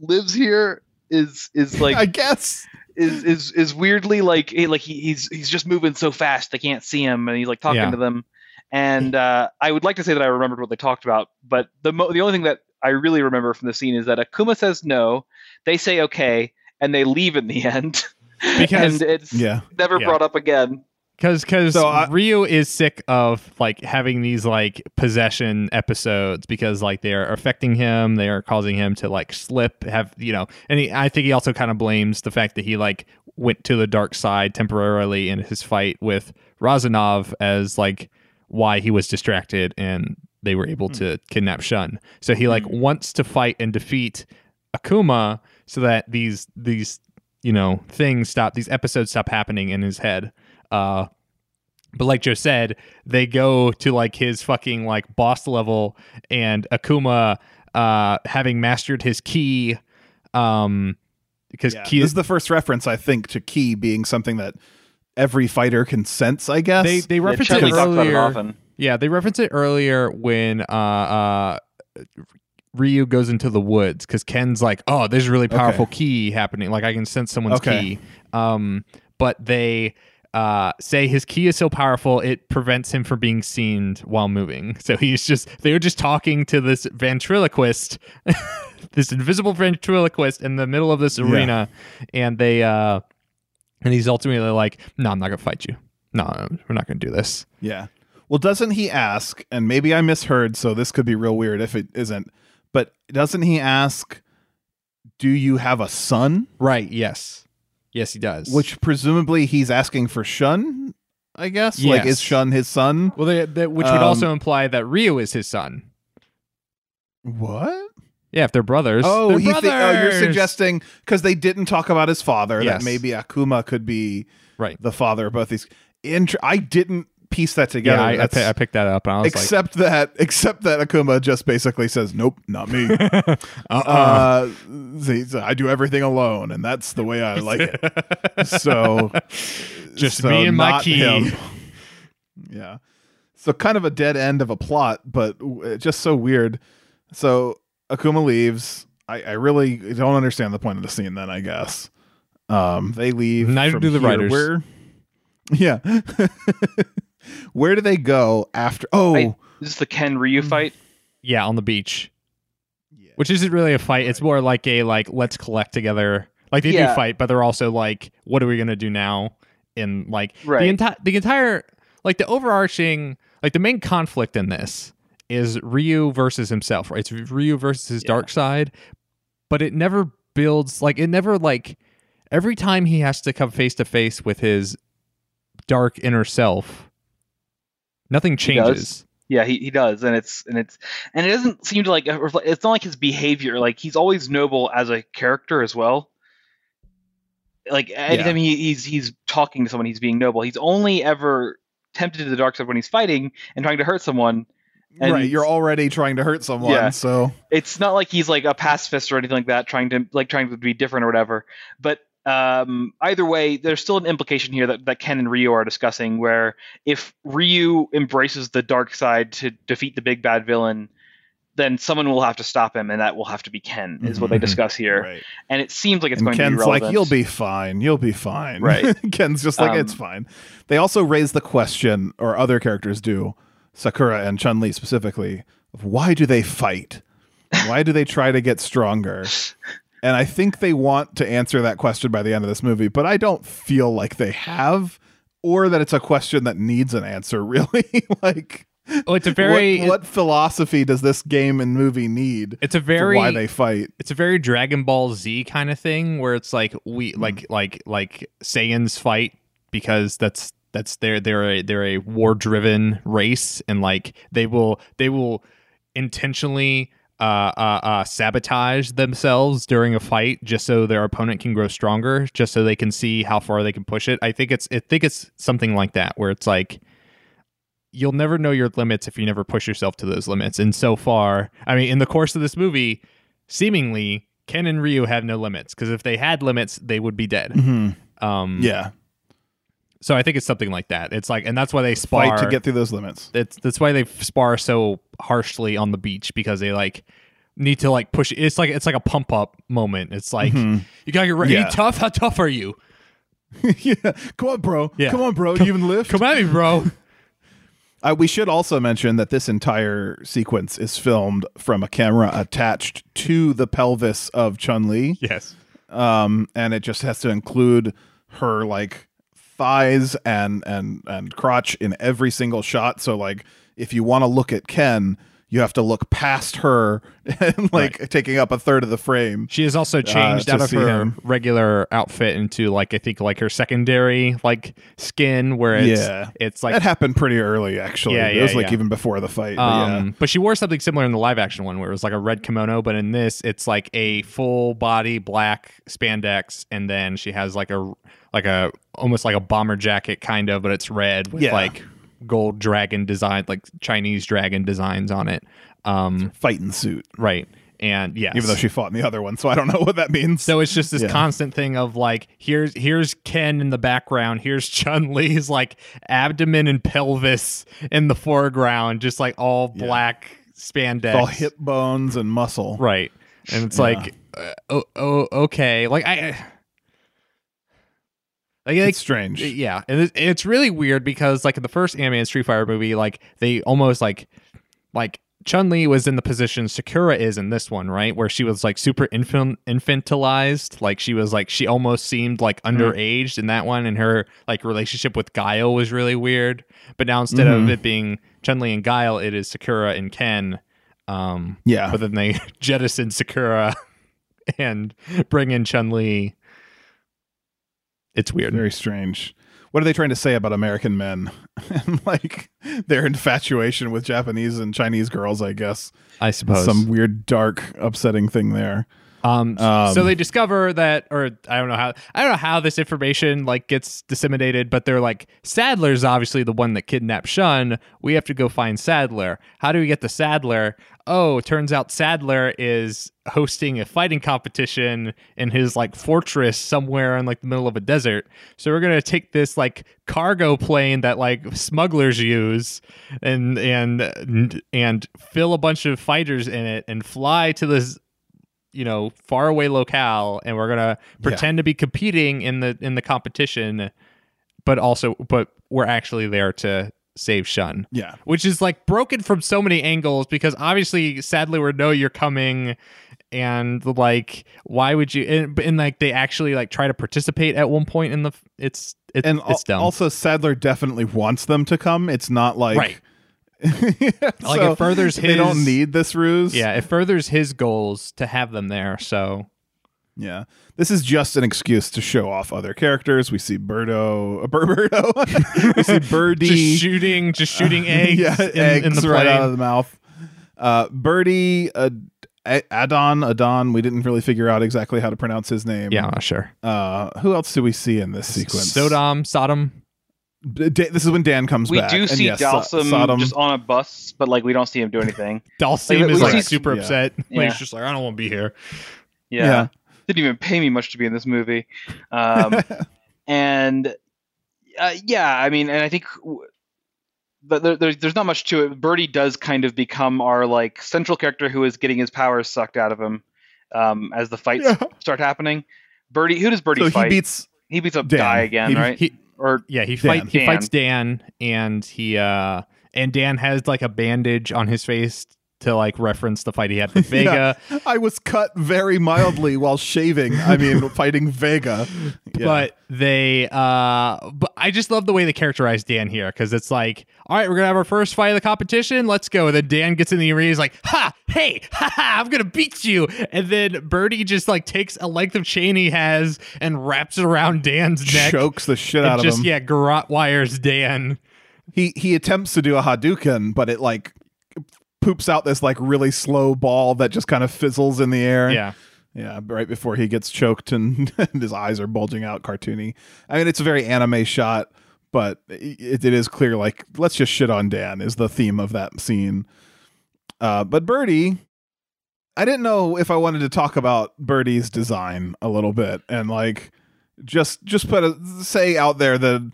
lives here is is like I guess. is is is weirdly like he, like he, he's he's just moving so fast they can't see him and he's like talking Yeah. to them and uh, I would like to say that I remembered what they talked about but the mo- the only thing that I really remember from the scene is that Akuma says no they say okay and they leave in the end Because- and it's Yeah. never Yeah. brought up again Because because So I- Ryu is sick of like having these like possession episodes because like they are affecting him, they are causing him to like slip, have you know, and he, I think he also kind of blames the fact that he like went to the dark side temporarily in his fight with Razanov as like why he was distracted and they were able hmm. to kidnap Shun. So he like hmm. wants to fight and defeat Akuma so that these these you know things stop these episodes stop happening in his head. Uh but like Joe said, they go to like his fucking like boss level and Akuma uh having mastered his ki um because Yeah. ki This is the first reference I think to ki being something that every fighter can sense. I guess. they they reference Chun-Li it talked about it earlier. often Yeah, they reference it earlier when uh, uh, Ryu goes into the woods because Ken's like, "Oh, there's a really powerful ki happening. Like I can sense someone's Okay. ki." Um, but they uh, say his ki is so powerful it prevents him from being seen while moving. So he's just they were just talking to this ventriloquist, this invisible ventriloquist in the middle of this Yeah. arena, and they uh, and he's ultimately like, "No, I'm not gonna fight you. No, we're not gonna do this." Yeah. Well, doesn't he ask, and maybe I misheard, so this could be real weird if it isn't, but doesn't he ask, do you have a son? Right. Yes. Yes, he does. Which presumably he's asking for Shun, I guess? Like, is Shun his son? well, they, they, which would Um, also imply that Ryu is his son. What? Yeah, if they're brothers. Oh, they're he thi- oh, you're suggesting, because they didn't talk about his father, Yes. that maybe Akuma could be right. the father of both these. Int- I didn't piece that together. Yeah, I, I, pi- I picked that up, and I was except that except that Akuma just basically says, "Nope, not me." uh-uh. uh, I do everything alone, and that's the way I like it. So, Just so me and my ki. him. Yeah. So kind of a dead end of a plot, but just so weird. So Akuma leaves. I, I really don't understand the point of the scene. Then I guess um, they leave. Neither do the here. writers. Where? Yeah. Where do they go after? Oh, I- Is this the Ken Ryu mm. fight? yeah, on the beach, yeah. which isn't really a fight. It's more like a like let's collect together. Like they do fight, but they're also like, what are we gonna do now? In like the entire the entire like the overarching like the main conflict in this is Ryu versus himself, right? It's Ryu versus his Yeah. dark side, but it never builds like it never like every time he has to come face to face with his dark inner self, nothing He changes. Yeah, he, he does, and it's and it's and it doesn't seem to like uh, it's not like his behavior. Like he's always noble as a character as well. Like anytime he, he's he's talking to someone, he's being noble. He's only ever tempted to the dark side when he's fighting and trying to hurt someone. And right, you're already trying to hurt someone, Yeah. so it's not like he's like a pacifist or anything like that, trying to like trying to be different or whatever. But um, either way, there's still an implication here that, that Ken and Ryu are discussing, where if Ryu embraces the dark side to defeat the big bad villain, then someone will have to stop him, and that will have to be Ken. Is what they Mhm. discuss here, right. and it seems like it's and going to be Ken's like, "You'll be fine. You'll be fine." Right. Ken's just like, Um, "It's fine." They also raise the question, or other characters do, Sakura and Chun Li specifically, of why do they fight? Why do they try to get stronger? And I think they want to answer that question by the end of this movie, but I don't feel like they have, or that it's a question that needs an answer. Really, like. Oh, it's a very what, what philosophy does this game and movie need it's a very why they fight? it's a very Dragon Ball Z kind of thing where it's like we Hmm. like like like Saiyans fight because that's that's their they're a they're a war driven race and like they will they will intentionally uh, uh, uh, sabotage themselves during a fight just so their opponent can grow stronger, just so they can see how far they can push it. I think it's I think it's something like that where it's like you'll never know your limits if you never push yourself to those limits. And so far, I mean, in the course of this movie, seemingly Ken and Ryu have no limits because if they had limits, they would be dead. Mm-hmm. Um, Yeah, So I think it's something like that. It's like, and that's why they spar. fight to get through those limits. That's that's why they spar so harshly on the beach because they like need to like push. It's like it's like a pump up moment. It's like Mhm. you gotta get ready. Yeah. Tough? How tough are you? yeah, come on, bro. Yeah. Come on, bro. Come- you even lift? Come at me, bro. Uh, we should also mention that this entire sequence is filmed from a camera attached to the pelvis of Chun Li, yes. um, and it just has to include her like thighs and and and crotch in every single shot. So like, if you want to look at Ken, you have to look past her and like taking up a third of the frame. She has also changed to out of her him. regular outfit into like I think like her secondary like skin where it's Yeah. it's like that happened pretty early, actually. Yeah, it was like yeah. even before the fight. but yeah. Um, but she wore something similar in the live action one where it was like a red kimono, but in this it's like a full body black spandex, and then she has like a like a almost like a bomber jacket kind of, but it's red with Yeah. like gold dragon design, like Chinese dragon designs on it. Um, fighting suit. right, and yes, even though she fought in the other one, so I don't know what that means. So it's just this Yeah. constant thing of like here's here's Ken in the background, here's Chun Li's like abdomen and pelvis in the foreground, just like all Yeah. black spandex, It's all hip bones and muscle. right? And it's Yeah. like, uh, oh, oh, okay, like I, like, like It's strange. yeah, and it's, it's really weird because like in the first animated Street Fighter movie, like they almost like like Chun Li was in the position Sakura is in this one, right? Where she was like super infant infantilized, like she was like she almost seemed like Mm-hmm. underaged in that one, and her like relationship with Guile was really weird. But now instead of Mhm. it being Chun Li and Guile, it is Sakura and Ken. Um, Yeah. but then they jettison Sakura and bring in Chun Li. It's weird. Very strange. What are they trying to say about American men and like their infatuation with Japanese and Chinese girls? I guess I suppose. some weird, dark, upsetting thing there. Um, Um, so they discover that, or I don't know how, I don't know how this information like gets disseminated, but they're like, Sadler's obviously the one that kidnapped Shun. We have to go find Sadler. How do we get the Sadler? Oh, turns out Sadler is hosting a fighting competition in his like fortress somewhere in like the middle of a desert. So we're gonna take this like cargo plane that like smugglers use and and and fill a bunch of fighters in it and fly to this you know far away locale and we're gonna pretend to be competing in the in the competition but also but we're actually there to save Shun. Yeah. which is like broken from so many angles because obviously Sadler would know you're coming and like why would you and, and like they actually like try to participate at one point in the it's it's And it's al- dumb also Sadler definitely wants them to come. It's not like Right. Like Like, it furthers They don't need this ruse. yeah it furthers his goals to have them there so Yeah. This is just an excuse to show off other characters. We see Birdo, uh, Birdo. we see Birdie. just shooting just shooting eggs, yeah, in, eggs in the right out of the mouth. Uh, Birdie, uh, Adon, Adon. We didn't really figure out exactly how to pronounce his name. yeah sure Uh, who else do we see in this sequence? Sodom Sodom this is when Dan comes We back. do see yes, So- Dhalsim Sodom. just on a bus, but like we don't see him do anything. Dhalsim Like, is like see- super Yeah. upset like, Yeah. he's just like I don't want to be here Yeah. Yeah. Didn't even pay me much to be in this movie. Um, and uh, yeah, I mean, and I think w- but there, there's there's not much to it. Birdie does kind of become our like central character who is getting his powers sucked out of him um, as the fights Yeah. start happening. Birdie, who does Birdie So he beats he beats up Dan. Guy again, He- right? he or yeah he Dan. fight he fights Dan and he uh and Dan has like a bandage on his face to like reference the fight he had with Vega I was cut very mildly while shaving. I mean, fighting Vega. Yeah. but they uh but i just love the way they characterize dan here because it's like all right we're gonna have our first fight of the competition let's go and then dan gets in the arena he's like ha hey ha ha i'm gonna beat you and then birdie just like takes a length of chain he has and wraps it around dan's neck chokes the shit out of just him. yeah garrote wires dan He he attempts to do a Hadouken, but it like poops out this like really slow ball that just kind of fizzles in the air. yeah Yeah, right before he gets choked and, and his eyes are bulging out, cartoony. I mean, it's a very anime shot, but it, it is clear. Like, let's just shit on Dan is the theme of that scene. Uh, but Birdie, I didn't know if I wanted to talk about Birdie's design a little bit and like just just put a say out there that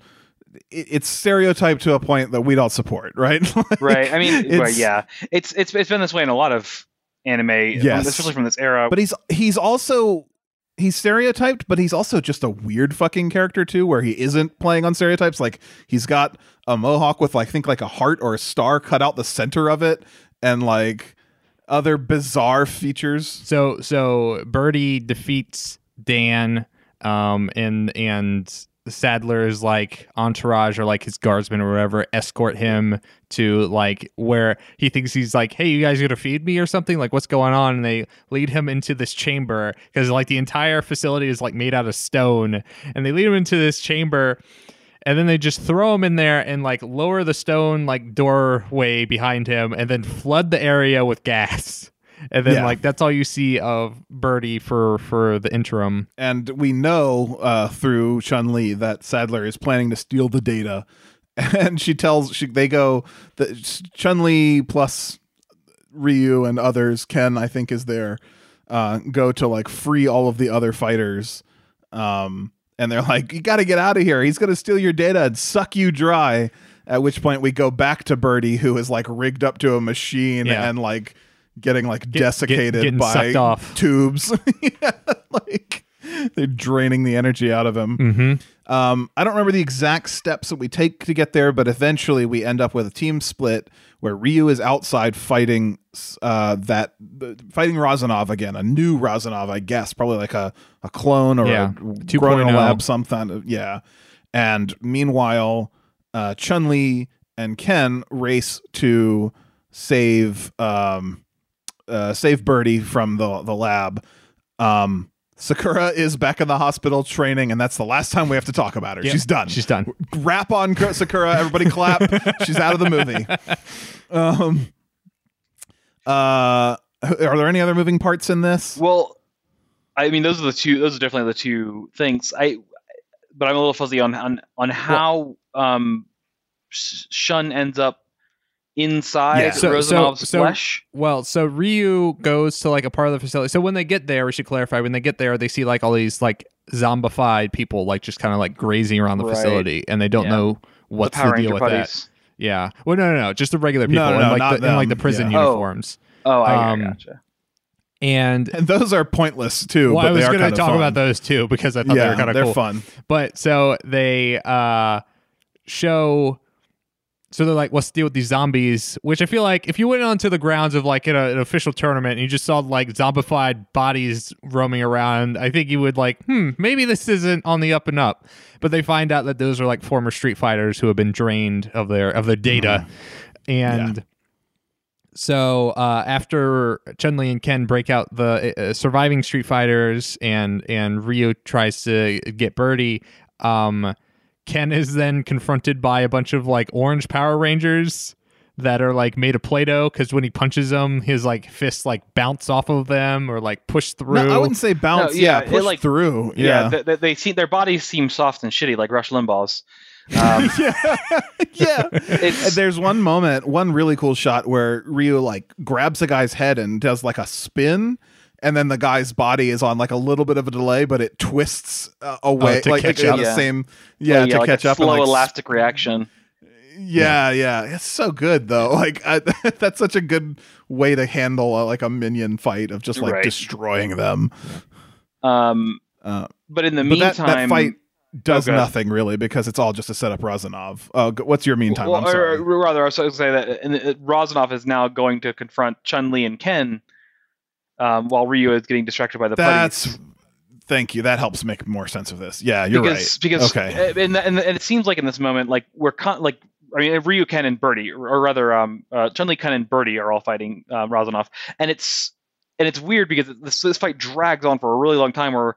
it's stereotyped to a point that we don't support, right? Like, right. I mean, right, yeah, it's it's it's been this way in a lot of anime, Yes. especially from this era. But he's he's also he's stereotyped, but he's also just a weird fucking character too, where he isn't playing on stereotypes. Like he's got a mohawk with like I think like a heart or a star cut out the center of it, and like other bizarre features. So so Birdie defeats Dan, um, and and Sadler's like entourage or like his guardsmen or whatever escort him to like where he thinks he's like, hey, you guys gonna feed me or something? Like, what's going on? And they lead him into this chamber because like the entire facility is like made out of stone, and they lead him into this chamber. And then they just throw him in there and like lower the stone like doorway behind him and then flood the area with gas. And then Yeah. like that's all you see of Birdie for for the interim. And we know uh, through Chun Li that Sadler is planning to steal the data, and she tells she they go that Chun Li plus Ryu and others, Ken I think is there, uh, go to like free all of the other fighters, um, and they're like, "You got to get out of here! He's gonna steal your data and suck you dry." At which point we go back to Birdie, who is like rigged up to a machine Yeah. and like getting like get- desiccated getting by tubes. yeah, like they're draining the energy out of him. Mm-hmm. Um, I don't remember the exact steps that we take to get there, but eventually we end up with a team split where Ryu is outside fighting uh, that fighting Razanov again, a new Razanov, I guess, probably like a, a clone or Yeah, a 2.0. grown in a lab, something. Yeah. And meanwhile, uh, Chun Li and Ken race to save um, uh, save Birdie from the the lab. Um, Sakura is back in the hospital training, and that's the last time we have to talk about her. Yep, She's done. She's done. Rap on Sakura. Everybody clap. She's out of the movie. Um, uh, are there any other moving parts in this? Well, I mean, those are the two. Those are definitely the two things. I, but I'm a little fuzzy on on on how um, Shun ends up inside Yeah. So- so- Rosanov's so- flesh. Well, so Ryu goes to like a part of the facility. So when they get there, we should clarify when they get there, they see like all these like zombified people like just kind of like grazing around the Right. facility and they don't Yeah. know what's the the deal Ranger with that. Yeah. Well, no, no, no, just the regular people No, no, in like not the, in like the prison Yeah. Oh. uniforms. Oh, I, Um, I gotcha. And And those are pointless too. well, but I was going to talk fun. about those too because I thought yeah, they were kind of they're cool. fun. But so they uh show so they're like, let's deal with these zombies. Which I feel like if you went onto the grounds of like in a, an official tournament and you just saw like zombified bodies roaming around, I think you would like, hmm, maybe this isn't on the up and up. But they find out that those are like former Street Fighters who have been drained of their of their data, and. So uh, after Chun Li and Ken break out the uh, surviving Street Fighters, and and Ryu tries to get Birdie, um, Ken is then confronted by a bunch of like orange Power Rangers that are like made of Play-Doh because when he punches them, his like fists like bounce off of them or like push through. No, I wouldn't say bounce. No, yeah, yeah, it, push like- through. Yeah, Yeah, th- th- they see their bodies seem soft and shitty, like Rush Limbaugh's. Um, yeah, yeah. There's one moment, one really cool shot where Ryu like grabs a guy's head and does like a spin. And then the guy's body is on like a little bit of a delay, but it twists uh, away, Oh, to like catch in up. the Yeah. same, yeah, to like catch a up. slow and, like, elastic reaction. Yeah, yeah, it's so good though. Like I, that's such a good way to handle a, like a minion fight of just like Right. destroying them. Um, Uh, but in the but that, meantime, that fight does Oh, nothing really because it's all just to set up Razanov. Uh, what's your meantime? Well, I'm sorry. or rather, I was going to say that and, uh, is now going to confront Chun Li and Ken, um, while Ryu is getting distracted by the That's thank you. That helps make more sense of this. Yeah, you're because right. because okay, uh, and, and, and it seems like in this moment, like we're con- like I mean, Ryu, Ken, and Birdie, or, rather, um, uh, Chun Li, Ken, and Birdie are all fighting um, Razanov, and it's and it's weird because this this fight drags on for a really long time, where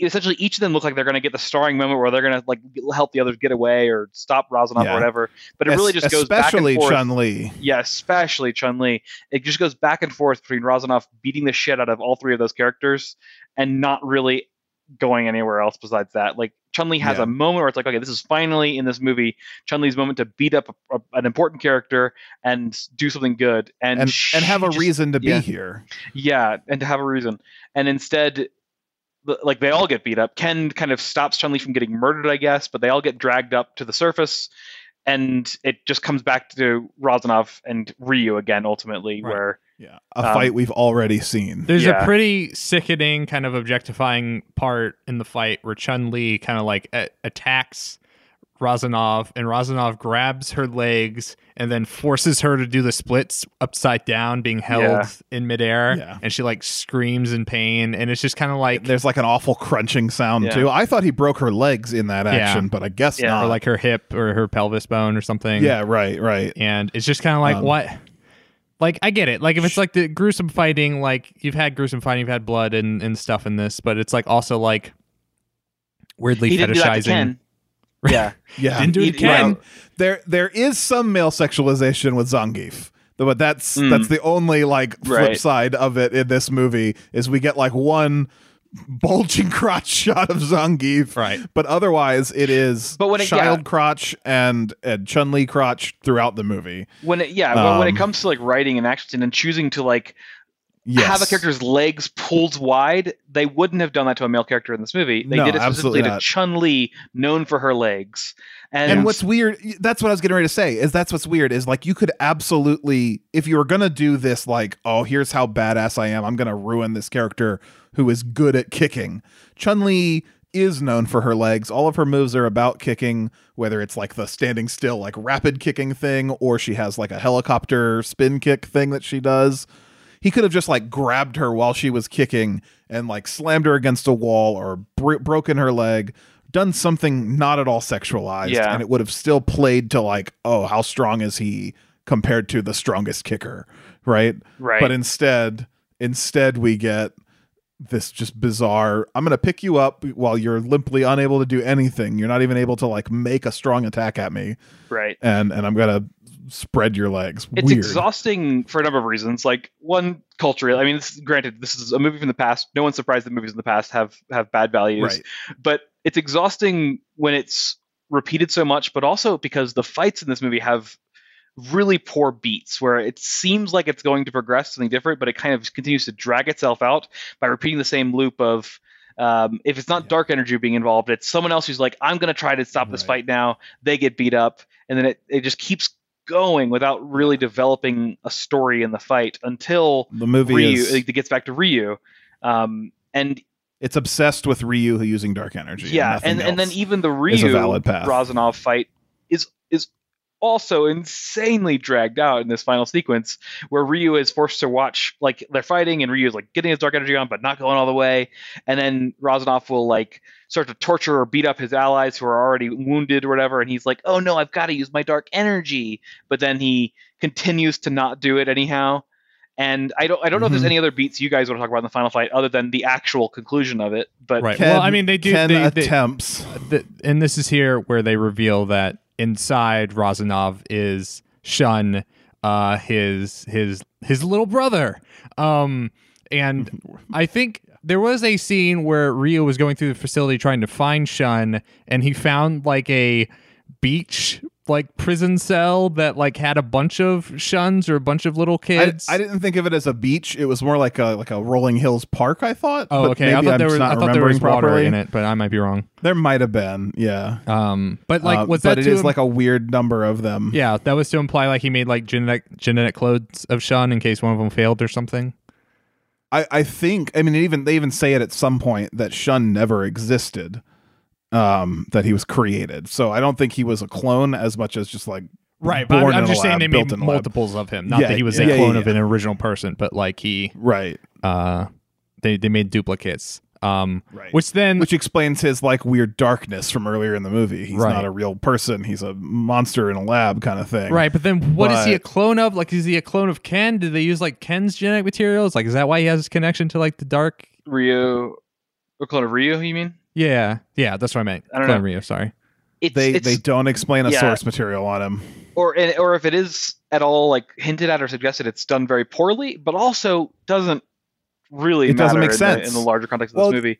essentially each of them look like they're going to get the starring moment where they're going to like help the others get away or stop Razanov Yeah. or whatever, but it really Es- just goes back and especially forth. Chun Li. Yeah, especially Chun Li. It just goes back and forth between Razanov beating the shit out of all three of those characters and not really going anywhere else besides that. Like Chun Li has Yeah. a moment where it's like, okay, this is finally in this movie Chun Li's moment to beat up a, a- an important character and do something good, and And and have a just- reason to be yeah. here. yeah, and to have a reason. And instead, like they all get beat up. Ken kind of stops Chun Li from getting murdered, I guess, but they all get dragged up to the surface, and it just comes back to Razanov and Ryu again, ultimately, Right. where Yeah, a Um, fight we've already seen. There's Yeah. a pretty sickening kind of objectifying part in the fight where Chun Li kind of like a- attacks Razanov, and Razanov grabs her legs and then forces her to do the splits upside down, being held Yeah. in midair. Yeah. And she like screams in pain, and it's just kind of like There's like an awful crunching sound Yeah. too. I thought he broke her legs in that Yeah. action, but I guess Yeah. not. or like her hip or her pelvis bone or something. yeah, right, right. and it's just kind of like Um, what like i get it like if it's like the gruesome fighting like you've had gruesome fighting you've had blood and, and stuff in this but it's like also like weirdly he didn't do that to fetishizing Ken. Yeah, Yeah, Didn't do it He- to there there is some male sexualization with Zangief. But that's Mm. that's the only like flip Right. side of it in this movie is we get like one bulging crotch shot of Zangief. right But otherwise it is But when it- child yeah. crotch and, and Chun Li crotch throughout the movie. when it yeah when, when it Um, comes to like writing and action and choosing to like Yes. have a character's legs pulled wide, they wouldn't have done that to a male character in this movie. They No, did it specifically to. Chun Li, known for her legs. And, And what's weird, that's what I was getting ready to say, is that's what's weird, is like you could absolutely, if you were going to do this, like, oh, here's how badass I am, I'm going to ruin this character who is good at kicking. Chun Li is known for her legs. All of her moves are about kicking, whether it's like the standing still, like rapid kicking thing, or she has like a helicopter spin kick thing that she does. He could have just like grabbed her while she was kicking and like slammed her against a wall or bro- broken her leg, done something not at all sexualized, Yeah. and it would have still played to like, oh, how strong is he compared to the strongest kicker, right? right. But instead, instead we get this just bizarre. I'm gonna pick you up while you're limply unable to do anything. You're not even able to like make a strong attack at me, right. and and I'm gonna spread your legs. It's Weird. exhausting for a number of reasons. Like one, culturally, I mean, this, granted, this is a movie from the past. No one's surprised that movies in the past have have bad values. Right. But it's exhausting when it's repeated so much, but also because the fights in this movie have really poor beats where it seems like it's going to progress something different, but it kind of continues to drag itself out by repeating the same loop of um, if it's not Yeah. dark energy being involved, it's someone else who's like, I'm going to try to stop this Right. fight now. They get beat up, and then it, it just keeps going without really developing a story in the fight until The movie Ryu is it gets back to Ryu. Um, and it's obsessed with Ryu using dark energy. yeah, nothing and, and then even the Ryu. Razanov fight is is also insanely dragged out in this final sequence where Ryu is forced to watch like they're fighting and Ryu is like getting his dark energy on but not going all the way and then Razanov will like start to torture or beat up his allies who are already wounded or whatever and he's like oh no I've got to use my dark energy but then he continues to not do it anyhow and I don't I don't know if there's Mhm. any other beats you guys want to talk about in the final fight other than the actual conclusion of it but Right. Ken, well, I mean, they do. Ken they, they- attempts. the, and this is here where they reveal that inside Razanov is Shun, uh, his his his little brother. Um, and I think there was a scene where Ryu was going through the facility trying to find Shun, and he found like a beach like prison cell that like had a bunch of Shuns or a bunch of little kids. I didn't think of it as a beach. It was more like a like a rolling hills park. I thought. Oh, but okay. I thought I'm there was. not I thought there was water properly. in it, but I might be wrong. There might have been. Yeah. Um, but like, Uh, was but that it to is im- like a weird number of them. Yeah, that was to imply like he made like genetic genetic clones of Shun in case one of them failed or something. I, I think I mean even they even say it at some point that Shun never existed, um, that he was created. So I don't think he was a clone as much as just like Right, but I'm, I'm in a just saying lab, they made in lab. multiples of him. Not Yeah, that he was yeah, a clone yeah. of an original person, but like he right, uh they they made duplicates. Um right. which then which explains his like weird darkness from earlier in the movie. He's Right. not a real person. He's a monster in a lab kind of thing. Right, but then what is he a clone of? Like is he a clone of Ken? Did they use like Ken's genetic materials? Like is that why he has his connection to like the dark Ryu? or clone of Ryu? you mean Yeah. Yeah, that's what I meant. I don't clone know. Ryu, sorry. it's, They it's they don't explain a yeah. source material on him. or or if it is at all like hinted at or suggested, it's done very poorly, but also doesn't really It doesn't make in the- sense. in the larger context of Well, this movie.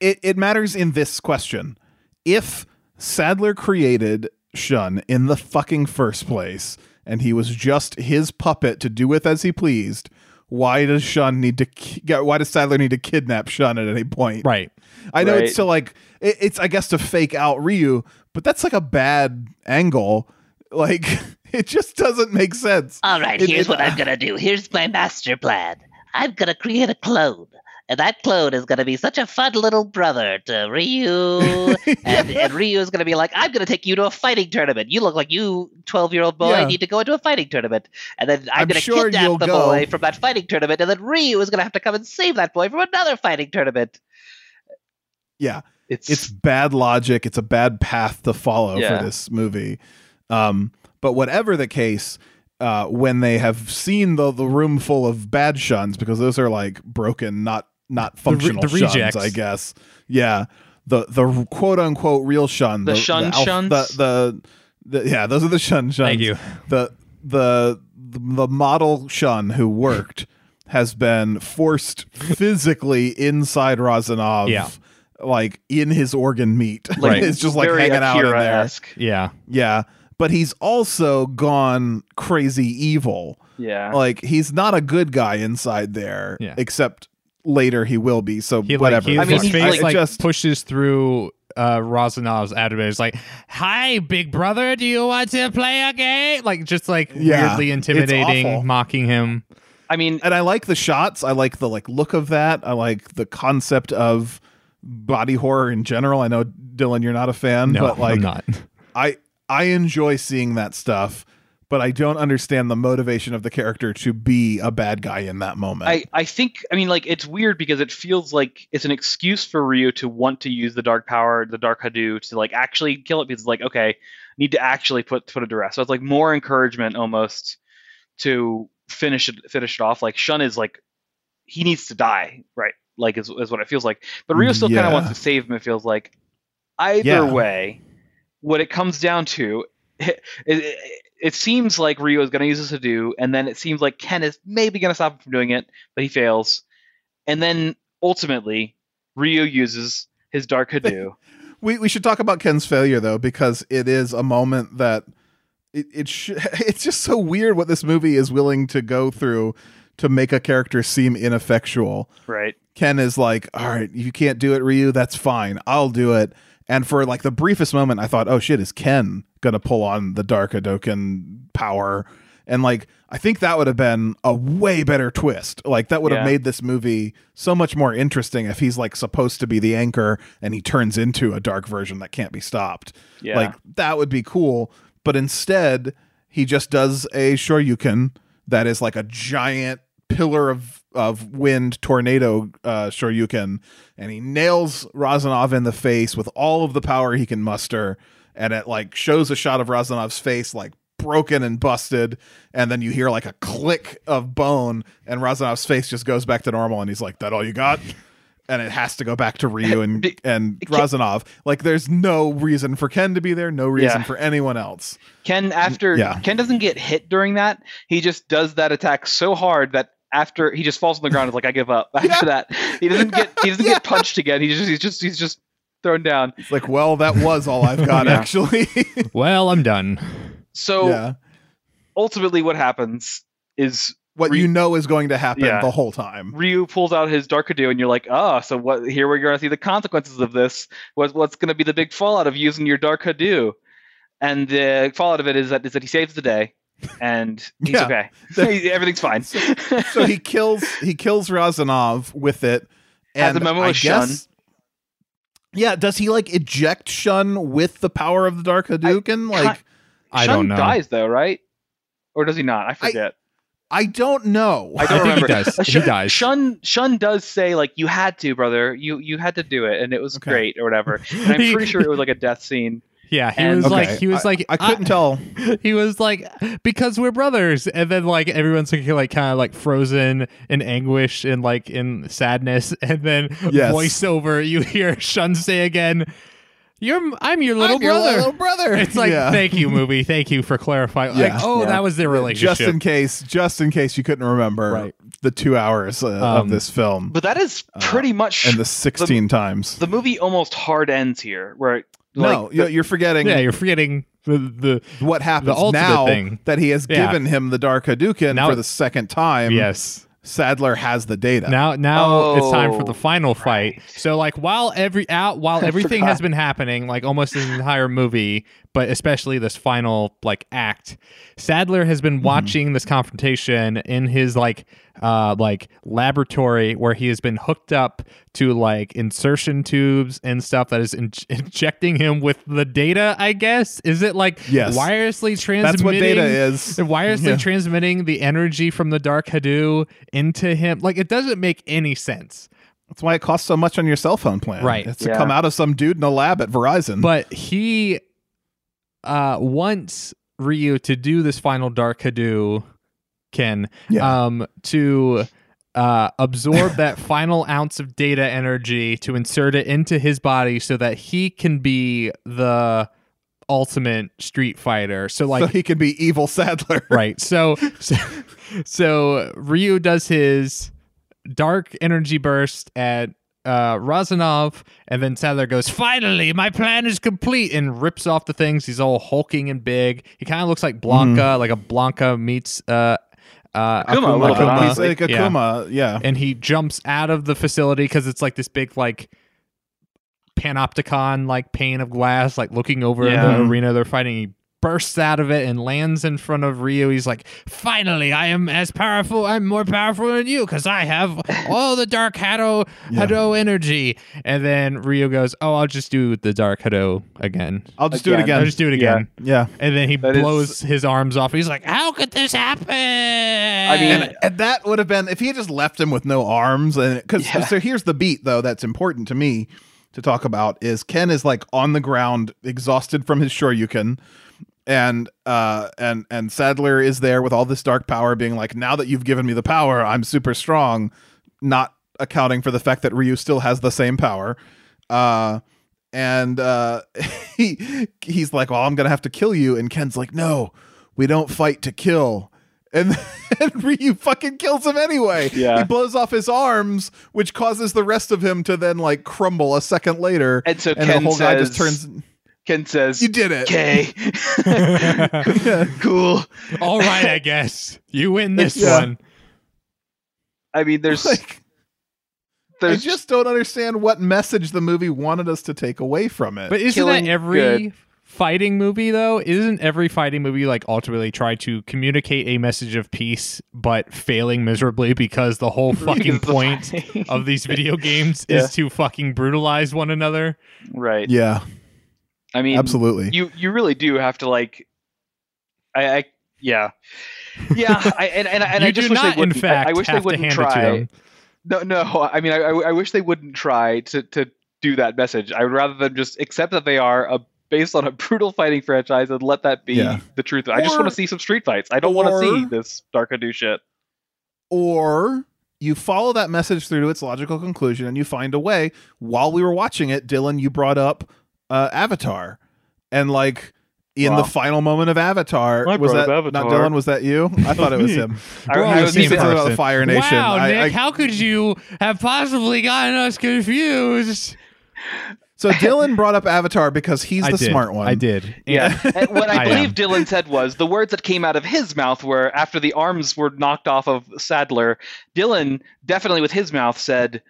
It it matters in this question. If Sadler created Shun in the fucking first place and he was just his puppet to do with as he pleased, why does Shun need to ki- get why does Sadler need to kidnap Shun at any point? Right. I know Right. it's to like it, it's I guess to fake out Ryu, but that's like a bad angle. Like it just doesn't make sense. All right, It- here's it- what I'm gonna do. Here's my master plan. I'm gonna create a clone. And that clone is gonna be such a fun little brother to Ryu. and, and Ryu is gonna be like, I'm gonna take you to a fighting tournament. You look like you, 12 year old boy, Yeah. need to go into a fighting tournament. And then I'm, I'm gonna sure kidnap the go. boy from that fighting tournament, and then Ryu is gonna have to come and save that boy from another fighting tournament. Yeah. It's, it's bad logic. It's a bad path to follow Yeah. for this movie. Um, but whatever the case, uh, when they have seen the the room full of bad shuns, because those are like broken, not not re- functional the shuns, rejects. I guess. Yeah, the the quote unquote real shun, The shun alph- shuns? the, the the yeah, those are the shun shuns. Thank you. The the the model shun who worked has been forced physically inside Razanov. Yeah. Like in his organ meat. Right. Like, it's just like very hanging out in there. Yeah. Yeah. But he's also gone crazy evil. Yeah. Like he's not a good guy inside there. Yeah. Except later he will be. So He like whatever. he, I mean, his he's face like- like just pushes through uh Rozanov's abdomen. It's like, "Hi, big brother, do you want to play a game?" Like just like Yeah, weirdly intimidating, mocking him. I mean, and I like the shots. I like the like look of that. I like the concept of body horror in general. I know Dylan, you're not a fan, No, but like I'm not. I I enjoy seeing that stuff, but I don't understand the motivation of the character to be a bad guy in that moment. I, I think I mean like it's weird because it feels like it's an excuse for Ryu to want to use the dark power, the dark Hadou to like actually kill it because it's like okay, need to actually put put it to rest. So it's like more encouragement almost to finish it finish it off. Like Shun is like he needs to die, right? Like is, is what it feels like. But Ryu still kind of wants to save him. It feels like either Yeah. way, what it comes down to. It, it, it seems like Ryu is going to use this to do, and then it seems like Ken is maybe going to stop him from doing it, but he fails. And then ultimately, Ryu uses his Dark Hadou. We we should talk about Ken's failure though, because it is a moment that it it sh- it's just so weird what this movie is willing to go through to make a character seem ineffectual. right? Ken is like, "All right, you can't do it, Ryu. That's fine. I'll do it." And for like the briefest moment, I thought, "Oh shit, is Ken gonna pull on the Dark Hadoken power?" And like, I think that would have been a way better twist. Like that would have made this movie so much more interesting if he's like supposed to be the anchor and he turns into a dark version that can't be stopped. Yeah. Like that would be cool. but instead he just does a shoryuken that is like a giant pillar of of wind tornado uh shoryuken and he nails Razanov in the face with all of the power he can muster and it like shows a shot of Razanov's face like broken and busted and then you hear like a click of bone and Razanov's face just goes back to normal and he's like that all you got and it has to go back to Ryu and and Razanov like there's no reason for Ken to be there no reason Yeah. for anyone else Ken after Yeah. Ken doesn't get hit during that. He just does that attack so hard that after he just falls on the ground, is like I give up. After Yeah. that, he doesn't get he doesn't get punched again. He just he's just he's just thrown down. it's like well that was all I've got Yeah. actually Well, I'm done. So yeah ultimately, what happens is what Re- you know is going to happen Yeah. the whole time Ryu pulls out his Dark Hado, and you're like, oh, so what? Here we're going to see the consequences of this. What, what's going to be the big fallout of using your Dark Hado? And the fallout of it is that is that he saves the day, and he's Yeah. okay. The- Everything's fine. so he kills he kills Razanov with it Has and a moment I with Shun. guess yeah does he like eject Shun with the power of the Dark Hadouken like I Shun don't know. dies though, right? Or does he not? I forget. I don't know I, I don't think he does. Uh, He Shun, dies. Shun Shun does say like you had to, brother. You you had to do it, and it was Okay. great or whatever. And I'm pretty sure it was like a death scene. Yeah, he And- was Okay, like, he was I- like, I couldn't tell He was like, because we're brothers, and then like everyone's like, like kind of like frozen in anguish and like in sadness, and then Yes. voiceover, you hear Shun say again, "You're, I'm your little I'm your brother." little brother It's like, Yeah. thank you, movie. Thank you for clarifying. Like, oh, Yeah. that was their relationship. just in case just in case you couldn't remember Right. The 2 hours uh, of Um, this film But that is pretty much and the 16 times the movie almost hard ends here, where no like, you- you're forgetting yeah, you're forgetting the the what happens ultimate now thing. that he has Yeah. given him the Dark Hadouken Now- for the second time yes. Sadler has the data Now, now it's time for Oh, the final fight. right. So, like, while every out, while everything has been happening, like almost the entire movie, but especially this final like act, Sadler has Mm-hmm. been watching this confrontation in his like, uh, like laboratory where he has been hooked up to like insertion tubes and stuff that is in- injecting him with the data. I guess is it like Yes. wirelessly transmitting? that's what data is And wirelessly Yeah. transmitting the energy from the dark Hadou into him. Like it doesn't make any sense. That's why it costs so much on your cell phone plan. Right. It's to Yeah. come out of some dude in a lab at Verizon. But he uh wants Ryu to do this final dark Hadou Ken Yeah. um to uh, absorb that final ounce of data energy to insert it into his body so that he can be the ultimate street fighter. So like so he can be evil Sadler. right so, so so ryu does his dark energy burst at uh razanov and then sadler goes finally my plan is complete and rips off the things he's all hulking and big he kind of looks like Blanka like a Blanka meets uh uh Akuma, a little bit, Akuma. He's like Yeah. Akuma. Yeah. and he jumps out of the facility because it's like this big like panopticon like pane of glass like looking over Yeah. the arena they're fighting he bursts out of it and lands in front of Ryu. He's like, "Finally, I am as powerful. I'm more powerful than you because I have all the Dark Hado Yeah. Hado energy." And then Ryu goes, "Oh, I'll just do the Dark Hado again. I'll just do it Again. I'll just do it Yeah. again." yeah. And then he That is- blows his arms off. He's like, "How could this happen?" I mean, And, and that would have been if he had just left him with no arms and because Yeah. so here's the beat though that's important to me to talk about is Ken is like on the ground exhausted from his shoryuken and uh and and Sadler is there with all this dark power being like now that you've given me the power I'm super strong not accounting for the fact that Ryu still has the same power uh and uh he he's like well I'm going to have to kill you and Ken's like no we don't fight to kill and then Ryu fucking kills him anyway. Yeah. He blows off his arms, which causes the rest of him to then like crumble a second later. And so and Ken the whole guy says, just turns. Ken says, You did it. "Okay, cool." All right, I guess you win this Yeah. one. I mean, there's Like, I just don't understand what message the movie wanted us to take away from it. But isn't killing that every good. fighting movie though? Isn't every fighting movie like ultimately try to communicate a message of peace but failing miserably because the whole fucking the point fighting. of these video games Yeah. is to fucking brutalize one another? right. yeah, I mean, absolutely. you you really do have to like I, I yeah, yeah. I, and and, and I just do wish not, they in wouldn't. fact, I, I wish they wouldn't hand it to try. No, no. I mean, I, I I wish they wouldn't try to to do that message. I would rather them just accept that they are a based on a brutal fighting franchise and let that be Yeah. the truth. I just want to see some street fights. I don't want to see this Dark Hado shit. or you follow that message through to its logical conclusion and you find a way while we were watching it dylan you brought up uh, avatar and like in Wow. the final moment of avatar I was that up not dylan was that you i thought it was him I, Well, I was said even, something about the fire nation Wow, I- Nick, I- how could you have possibly gotten us confused? so dylan brought up avatar because he's I the did. smart one I did. Yeah. And what I, I believe am. Dylan said was the words that came out of his mouth were after the arms were knocked off of Sadler, Dylan definitely with his mouth said,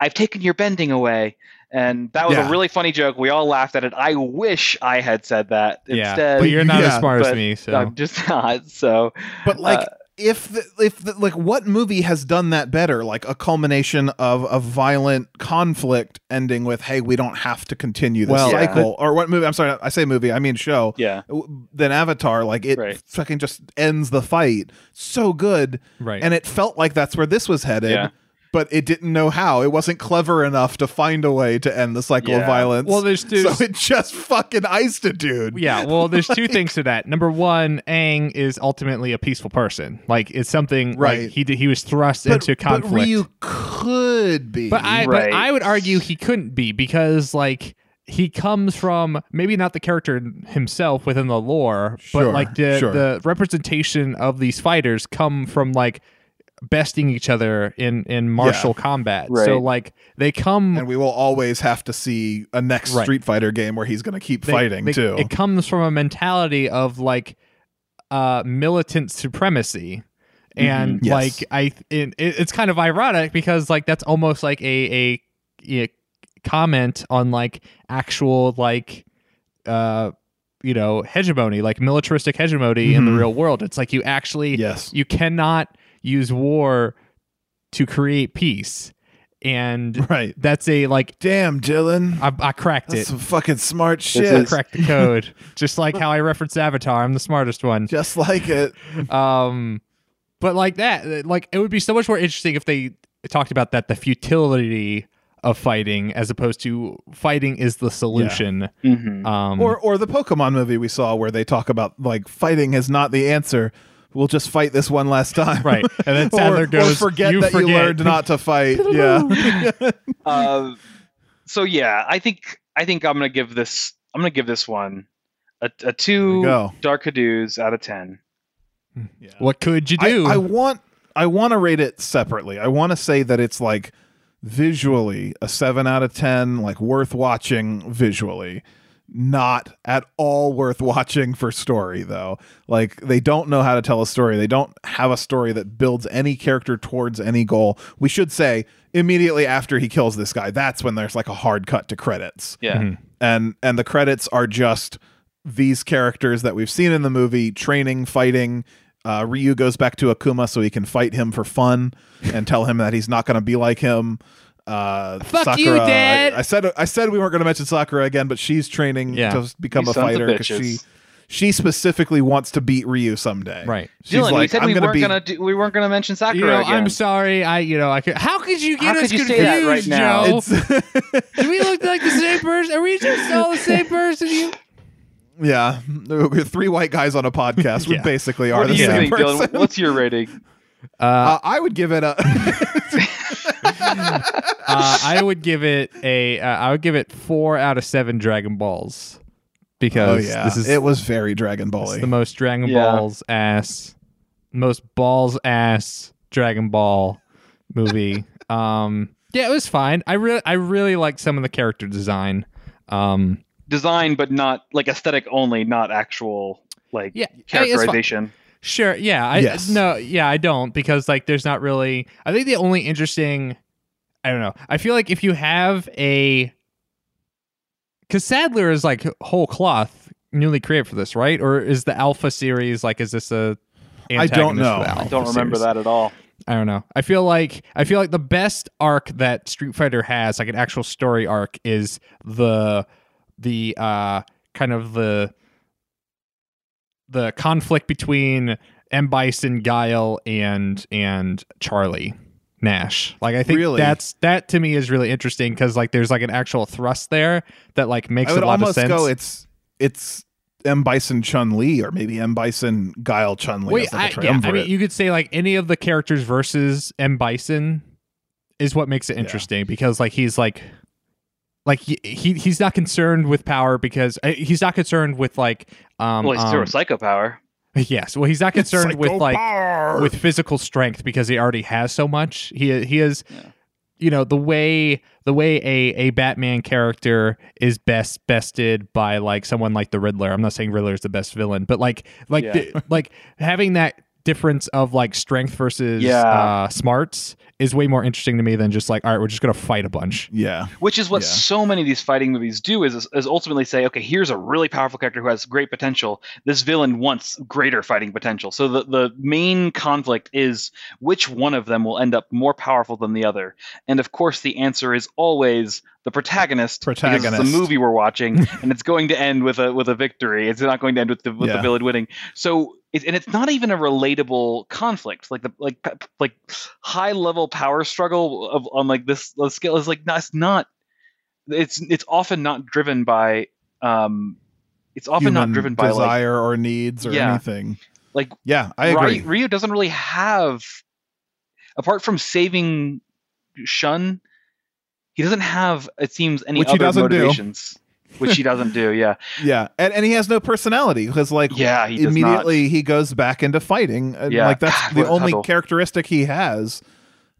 I've taken your bending away. And that was Yeah. a really funny joke. We all laughed at it. I wish I had said that Yeah, instead. but you're not Yeah, as smart as me, so I'm just not. So but like Uh, if the, if the, like what movie has done that better like a culmination of a violent conflict ending with hey we don't have to continue this Well, Yeah. cycle or what movie i'm sorry i say movie i mean show yeah. then Avatar. Like it Right. fucking just ends the fight so good, right. and it felt like that's where this was headed. Yeah. But it didn't know how. It wasn't clever enough to find a way to end the cycle of violence. well, there's two. so it just fucking iced a dude. yeah, well, there's two things to that. Number one, Aang is ultimately a peaceful person. Like it's something Right. like he he was thrust but, into conflict. but Ryu could be. But I Right. but I would argue he couldn't be because like he comes from maybe not the character himself within the lore, Sure, but like the sure. the representation of these fighters come from like besting each other in in martial combat. So like they come and we will always have to see a next Right. Street Fighter game where he's going to keep they- fighting they- too. It comes from a mentality of like uh militant supremacy. And Mm-hmm. Yes. like I it, it- it's kind of ironic because like that's almost like a a, a comment on like actual like uh you know hegemony like militaristic hegemony in the Mhm. real world it's like you actually yes. you cannot use war to create peace and Right. that's a like Damn, Dylan. I, I cracked That's it some fucking smart shit. I is- cracked the code just like how I referenced Avatar I'm the smartest one Just like it. um but like that like it would be so much more interesting if they talked about that the futility of fighting as opposed to fighting is the solution hmm um or or the Pokemon movie we saw where they talk about like fighting is not the answer. We'll just fight this one last time. right and then or, Sadler or goes forget you that forget you learned not to fight. yeah. uh, so yeah, I think I think I'm gonna give this I'm gonna give this one a, a two you. Dark Hadoos out of ten. Yeah. what could you I, do I want I want to rate it separately. I want to say that it's like visually a 7 out of 10, like worth watching visually. Not at all worth watching for story though. Like they don't know how to tell a story. They don't have a story that builds any character towards any goal. We should say immediately after he kills this guy, that's when there's like a hard cut to credits Yeah. Mhm. and and the credits are just these characters that we've seen in the movie training fighting uh, ryu goes back to akuma so he can fight him for fun and tell him that he's not going to be like him uh, Fuck Sakura, you, Dad! I, I said I said we weren't going to mention Sakura again, but she's training Yeah. to become You a fighter because she she specifically wants to beat Ryu someday. right She's Dylan, we like, said I'm we gonna weren't be gonna do, we weren't gonna mention Sakura you know again. I'm sorry I you know I could how could you get How us could you confused say that right now? Joe do we look like the same person are we just all the same person you yeah, we're three white guys on a podcast. We basically are what the same think, person. Dylan? What's your rating? uh, Uh, I would give it a. uh, I would give it a uh, I would give it four out of seven Dragon Balls oh because yeah, this is it was very Dragon Ball. the most Dragon Yeah. Balls ass, most balls ass Dragon Ball movie. um, yeah, it was fine. I really I really liked some of the character design. Um, Design, but not like aesthetic only, not actual like yeah, I mean, characterization. Sure. Yeah. I Yes. no. Yeah, I don't because like there's not really. I think the only interesting. I don't know. I feel like if you have a, because Sadler is like whole cloth newly created for this, right? Or is the Alpha series like? Is this a? I don't know. I I don't remember series? that at all. I don't know. I feel like I feel like the best arc that Street Fighter has, like an actual story arc, is the the uh kind of the the conflict between M Bison, Guile, and and Charlie Nash. Like I think Really? that's that to me is really interesting because like there's like an actual thrust there that like makes I would a lot of sense. go it's it's M Bison Chun Li or maybe M Bison Guile Chun Li. Wait, like a I, yeah, I mean, you could say like any of the characters versus M Bison is what makes it interesting because like he's like like he, he he's not concerned with power because uh, he's not concerned with like um, well, he's um zero psycho power. yes well he's not concerned with like power. with physical strength because he already has so much he he is Yeah. you know the way the way a a Batman character is best bested by like someone like the Riddler. I'm not saying Riddler is the best villain, but like like Yeah. the- like having that difference of like strength versus Yeah. uh, smarts is way more interesting to me than just like all right, we're just gonna fight a bunch. yeah. Which is what Yeah. so many of these fighting movies do is, is ultimately say, okay, here's a really powerful character who has great potential. This villain wants greater fighting potential. So the, the main conflict is which one of them will end up more powerful than the other. And of course, the answer is always the protagonist. Because it's Protagonist. the movie we're watching, and it's going to end with a with a victory. It's not going to end with the with Yeah. the villain winning. So it, and it's not even a relatable conflict. Like the like like high level power struggle of on like this scale is like not, it's not it's it's often not driven by um it's often not driven by like desire or needs or Yeah. anything. like Yeah, I agree. Ry- Ryu doesn't really have apart from saving Shun he doesn't have it seems any Which he other doesn't do. Motivations which he doesn't do yeah Yeah, and and he has no personality because like yeah he does not. immediately he goes back into fighting. And Yeah. like that's God, the only huddle. characteristic he has.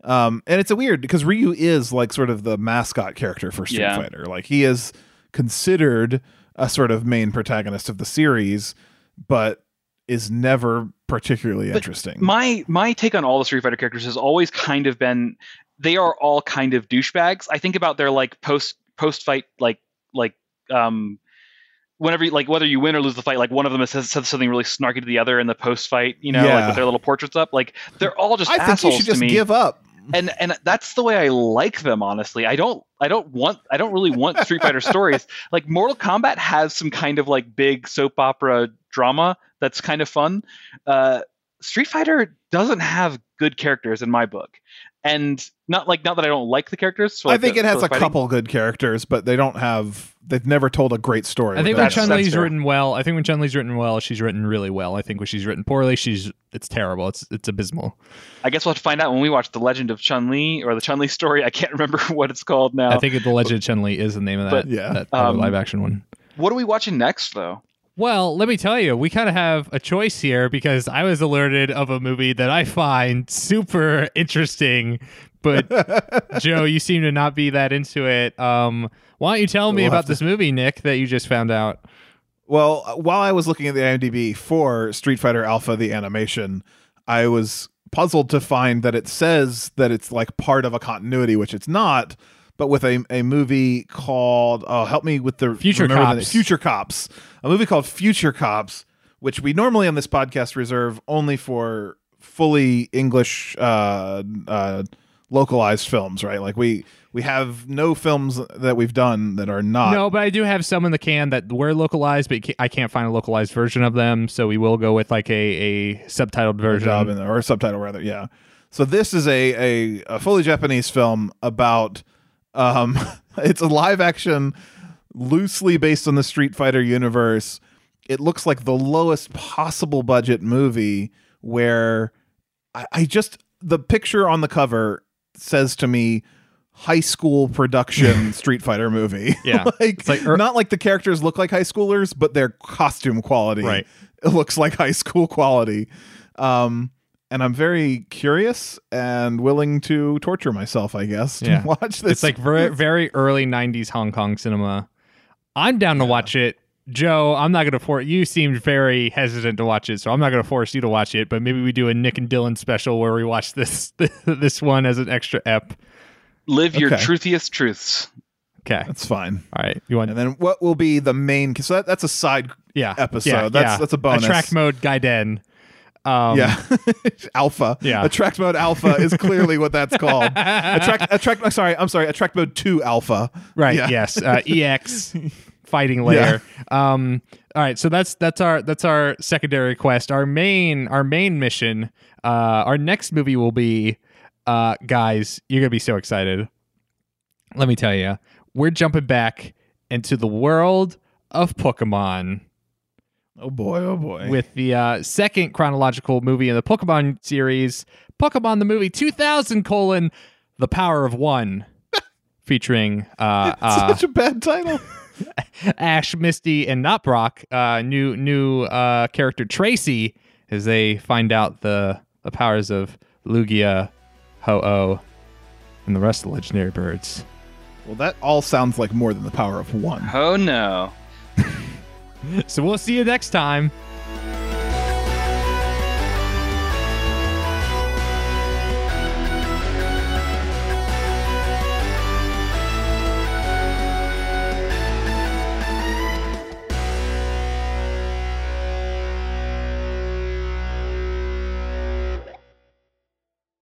Um, and it's a weird because Ryu is like sort of the mascot character for Street Yeah. Fighter. Like he is considered a sort of main protagonist of the series, but is never particularly But interesting. my my take on all the Street Fighter characters has always kind of been they are all kind of douchebags. I think about their like post post fight like like um whenever you, like whether you win or lose the fight like one of them says, says something really snarky to the other in the post fight you know like with their little portraits up like they're all just I think assholes you should just to me give up. and and that's the way I like them honestly. I don't I don't want I don't really want Street Fighter stories. Like Mortal Kombat has some kind of like big soap opera drama that's kind of fun. Uh, Street Fighter doesn't have good characters in my book, and not like not that I don't like the characters. for, I like, think the- it has a fighting. couple good characters, but they don't have. They've never told a great story. I think when Chun that's Li's written well, I think when Chun Li's written well, she's written really well. I think when she's written poorly, she's it's terrible. It's it's abysmal. I guess we'll have to find out when we watch the Legend of Chun Li or the Chun Li story. I can't remember what it's called now. I think the Legend of Chun Li is the name of that. But- Yeah. that Um, live action one. what are we watching next though? Well, let me tell you, we kind of have a choice here because I was alerted of a movie that I find super interesting, but Joe, you seem to not be that into it. Um, why don't you tell me We'll about this movie, Nick, that you just found out? Well, while I was looking at the IMDb for Street Fighter Alpha, the animation, I was puzzled to find that it says that it's like part of a continuity, which it's not. But with a, a movie called oh help me with the Future remember the Cops. Future Cops, a movie called Future Cops, which we normally on this podcast reserve only for fully English uh, uh, localized films, right? Like we we have no films that we've done that are not no, but I do have some in the can that were localized, but I can't find a localized version of them, so we will go with like a, a subtitled version. job in there or a subtitle rather yeah so this is a a, a fully japanese film about um it's a live action loosely based on the street fighter universe it looks like the lowest possible budget movie where i, I just the picture on the cover says to me high school production street fighter movie Yeah. like, like er- not like the characters look like high schoolers but their costume quality Right. it looks like high school quality. Um, and I'm very curious and willing to torture myself, I guess, to Yeah. watch this. It's like very, very early 90s Hong Kong cinema. I'm down to watch it. Joe, I'm not going to force you seemed very hesitant to watch it, so I'm not going to force you to watch it, but maybe we do a Nick and Dylan special where we watch this this one as an extra ep. Live your truthiest truths. Okay. that's fine. All right. You want And then what will be the main? So that, that's a side. yeah. episode. Yeah, That's- yeah. that's a bonus. Attract mode Gaiden. Um, yeah, alpha. Yeah. attract mode alpha is clearly what that's called. attract, attract. I'm sorry, I'm sorry. Attract mode two alpha. Right. Yeah. Yes. Uh, EX fighting layer. Um, All right, so that's that's our that's our secondary quest. Our main our main mission. Uh, our next movie will be, uh, guys, you're gonna be so excited. Let me tell you, we're jumping back into the world of Pokemon Oh boy, oh boy. with the uh, second chronological movie in the Pokemon series, Pokemon the movie 2000 colon The Power of One, featuring uh, uh, such a bad title. Ash, Misty, and not Brock. Uh, new new uh, character Tracey as they find out the the powers of Lugia, Ho-Oh, and the rest of the legendary birds. well, that all sounds like more than the power of one. Oh no. So we'll see you next time